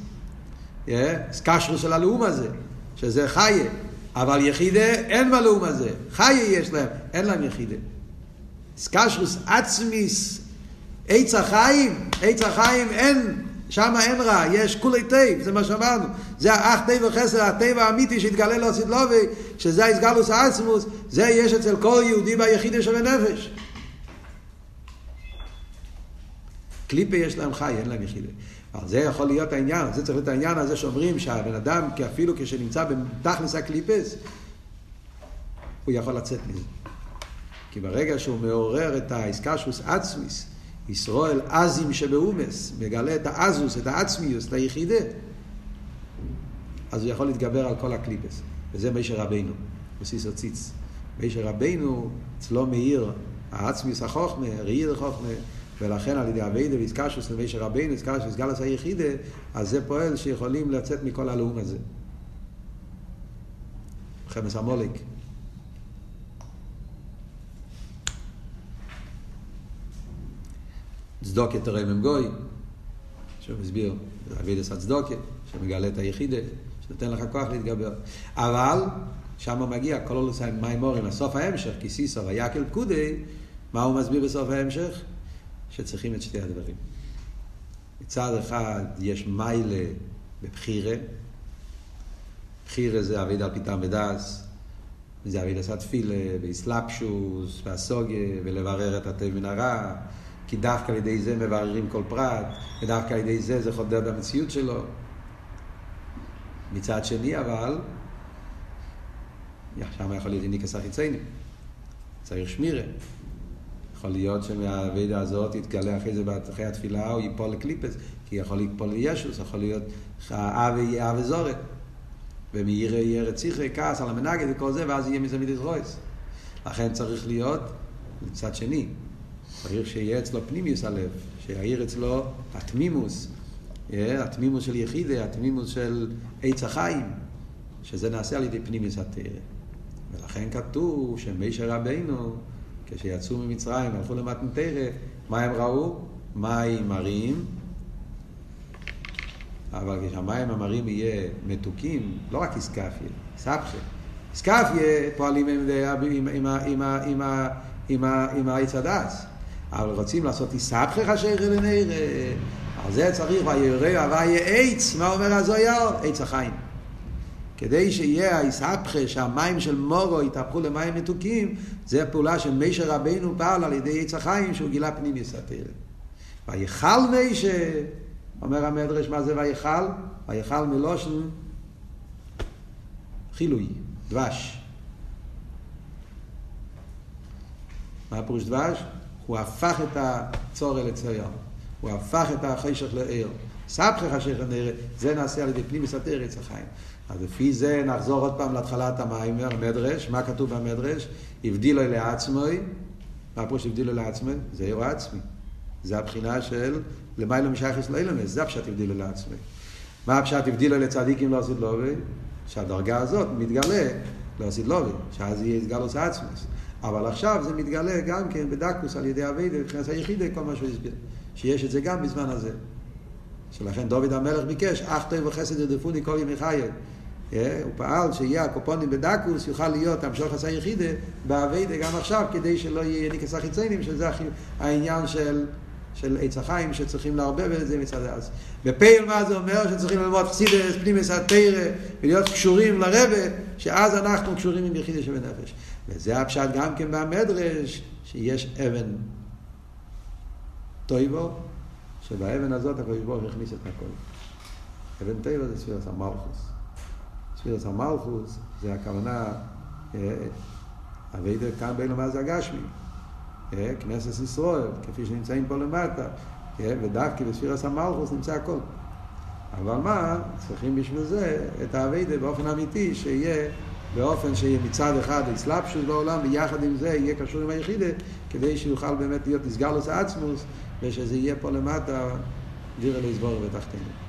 סקשרו של הלאום הזה, שזה חיה, אבל יחידה אין בלאום הזה, חיה יש להם, אין להם יחידה. סקשרוס עצמיס עץ החיים, עץ החיים אין שם אין רע, יש כולו טוב, זה מה שאמרנו. זה האך טוב וחסד, הטוב האמיתי שהתגלה לו עתיד לבוא, שזה ההתגלות העצמות, זה יש אצל כל יהודי ביחיד שבנפש. קליפה יש להם חי, אין להם יחידה. אבל זה יכול להיות העניין, זה צריך להיות העניין הזה שאומרים שהבן אדם, אפילו כשנמצא בתכלית הקליפות, הוא יכול לצאת מזה. כי ברגע שהוא מעורר את ההתקשרות עצמית, ישראל עזים שבאומס, מגלה את האזוס, את העצמיוס, את היחידה, אז הוא יכול להתגבר על כל הקליפס. וזה מישר רבינו, בסיסו ציץ. מישר רבינו, אצלו מאיר העצמיוס החוכמה, ראי החוכמה, ולכן על ידי אביידה ואיסקשוס למישר רבינו, איסקשוס גלס היחידה, אז זה פועל שיכולים לצאת מכל הלאום הזה. חמס המולק. צדוקה תראה ממגוי, שהוא מסביר, אבידס הצדוקה, שמגלה את היחידה, שנותן לך כוח להתגבר. אבל, שם מגיע כל אולוס המימורים, לסוף ההמשך, כי סיסו ויקל פקודי, מה הוא מסביר בסוף ההמשך? שצריכים את שתי הדברים. מצד אחד יש מיילה בבחירה, בחירה זה אביד על פיתם ודס, וזה אביד עשה תפילה, ואיסלפשוס, והסוגיה, ולברר את הטוב מן הרע, כי דווקא על ידי זה מבררים כל פרט, ודווקא על ידי זה זה חודר במציאות שלו. מצד שני אבל, שם יכול להיות איניקס החיצייני, צריך שמירה. יכול להיות שמהאבידה הזאת יתגלה אחרי זה, אחרי התפילה, הוא ייפול לקליפס, כי יכול ליפול לישוס, יכול להיות אבי יהיה אבי זורת. ומאירה יהיה רציחי, כעס על המנגד וכל זה, ואז יהיה מזה מידס רויס. לכן צריך להיות מצד שני, צריך שיהיה אצלו פנימיוס הלב, שיעיר אצלו התמימוס, התמימוס של יחידה, התמימוס של עץ החיים, שזה נעשה על ידי פנימיוס התרא. ולכן כתוב שמישר רבינו, כשיצאו ממצרים הלכו למתנתרא, מה הם ראו? מים מרים, אבל כשהמים המרים יהיה מתוקים, לא רק איסקפיה, סבכה. איסקפיה פועלים עם העץ הדס. אבל רוצים לעשות איסבכך אשר אלנר, על זה צריך וירא הוויה עץ, מה אומר הזויר? עץ החיים. כדי שיהיה האיסבכה, שהמים של מורו יתהפכו למים מתוקים, זה הפעולה של מישר רבנו פעל על ידי עץ החיים שהוא גילה פנים יסתר. ויכל מישה, אומר המדרש, מה זה ויכל? ויכל מלושן חילוי, דבש. מה הפירוש דבש? הוא הפך את הצורל לצייר. הוא הפך את החשך לעיר. סבכך חשך לנראה, זה נעשה על ידי פנים מסתר עץ החיים. אז לפי זה נחזור עוד פעם להתחלת המים, המדרש, מה כתוב במדרש? הבדילו לעצמוי, מה פירוש הבדילו לעצמוי? זה עיר עצמי. זה הבחינה של למיילא משייכס לאילמס, זה הפשט הבדילו לעצמי. מה הפשט הבדילו לצדיקים לא עשית לובי? שהדרגה הזאת מתגלה לא עשית לובי, שאז יהיה הסגלוס עצמוס. אבל עכשיו זה מתגלה גם כן בדקוס על ידי אביידה, מבחינת היחידה, כל מה שהוא הסביר. שיש את זה גם בזמן הזה. שלכן דוד המלך ביקש, אך טוב וחסד ירדפוני כל ימי חיי. הוא פעל שיהיה הקופונים בדקוס, יוכל להיות המשוך עשה יחידה בעבודה גם עכשיו, כדי שלא יהיה יניקת החיצונים, שזה העניין של, של עץ החיים, שצריכים לערבב את זה מצד זה. בפועל מה זה אומר? שצריכים ללמוד חסידות, פנימיות התורה, ולהיות קשורים לרבי, שאז אנחנו קשורים עם יחידה שבנפש. וזה הפשט גם כן במדרש, שיש אבן טובה, שבאבן הזאת הקדוש ברוך הכניס את הכל. אבן טובה זה ספירת המלכות. ספירס המלכוס זה הכוונה, אביידה כאן בין מה זה הגשמי. כנסת ישראל, כפי שנמצאים פה למטה, ודווקא בספירס המלכוס נמצא הכל. אבל מה, צריכים בשביל זה את האביידה באופן אמיתי, שיהיה באופן שיהיה מצד אחד אסלאפשוס בעולם, ויחד עם זה יהיה קשור עם היחידה, כדי שיוכל באמת להיות נסגר לסעצמוס, ושזה יהיה פה למטה, דירה לסבור ותחתינו.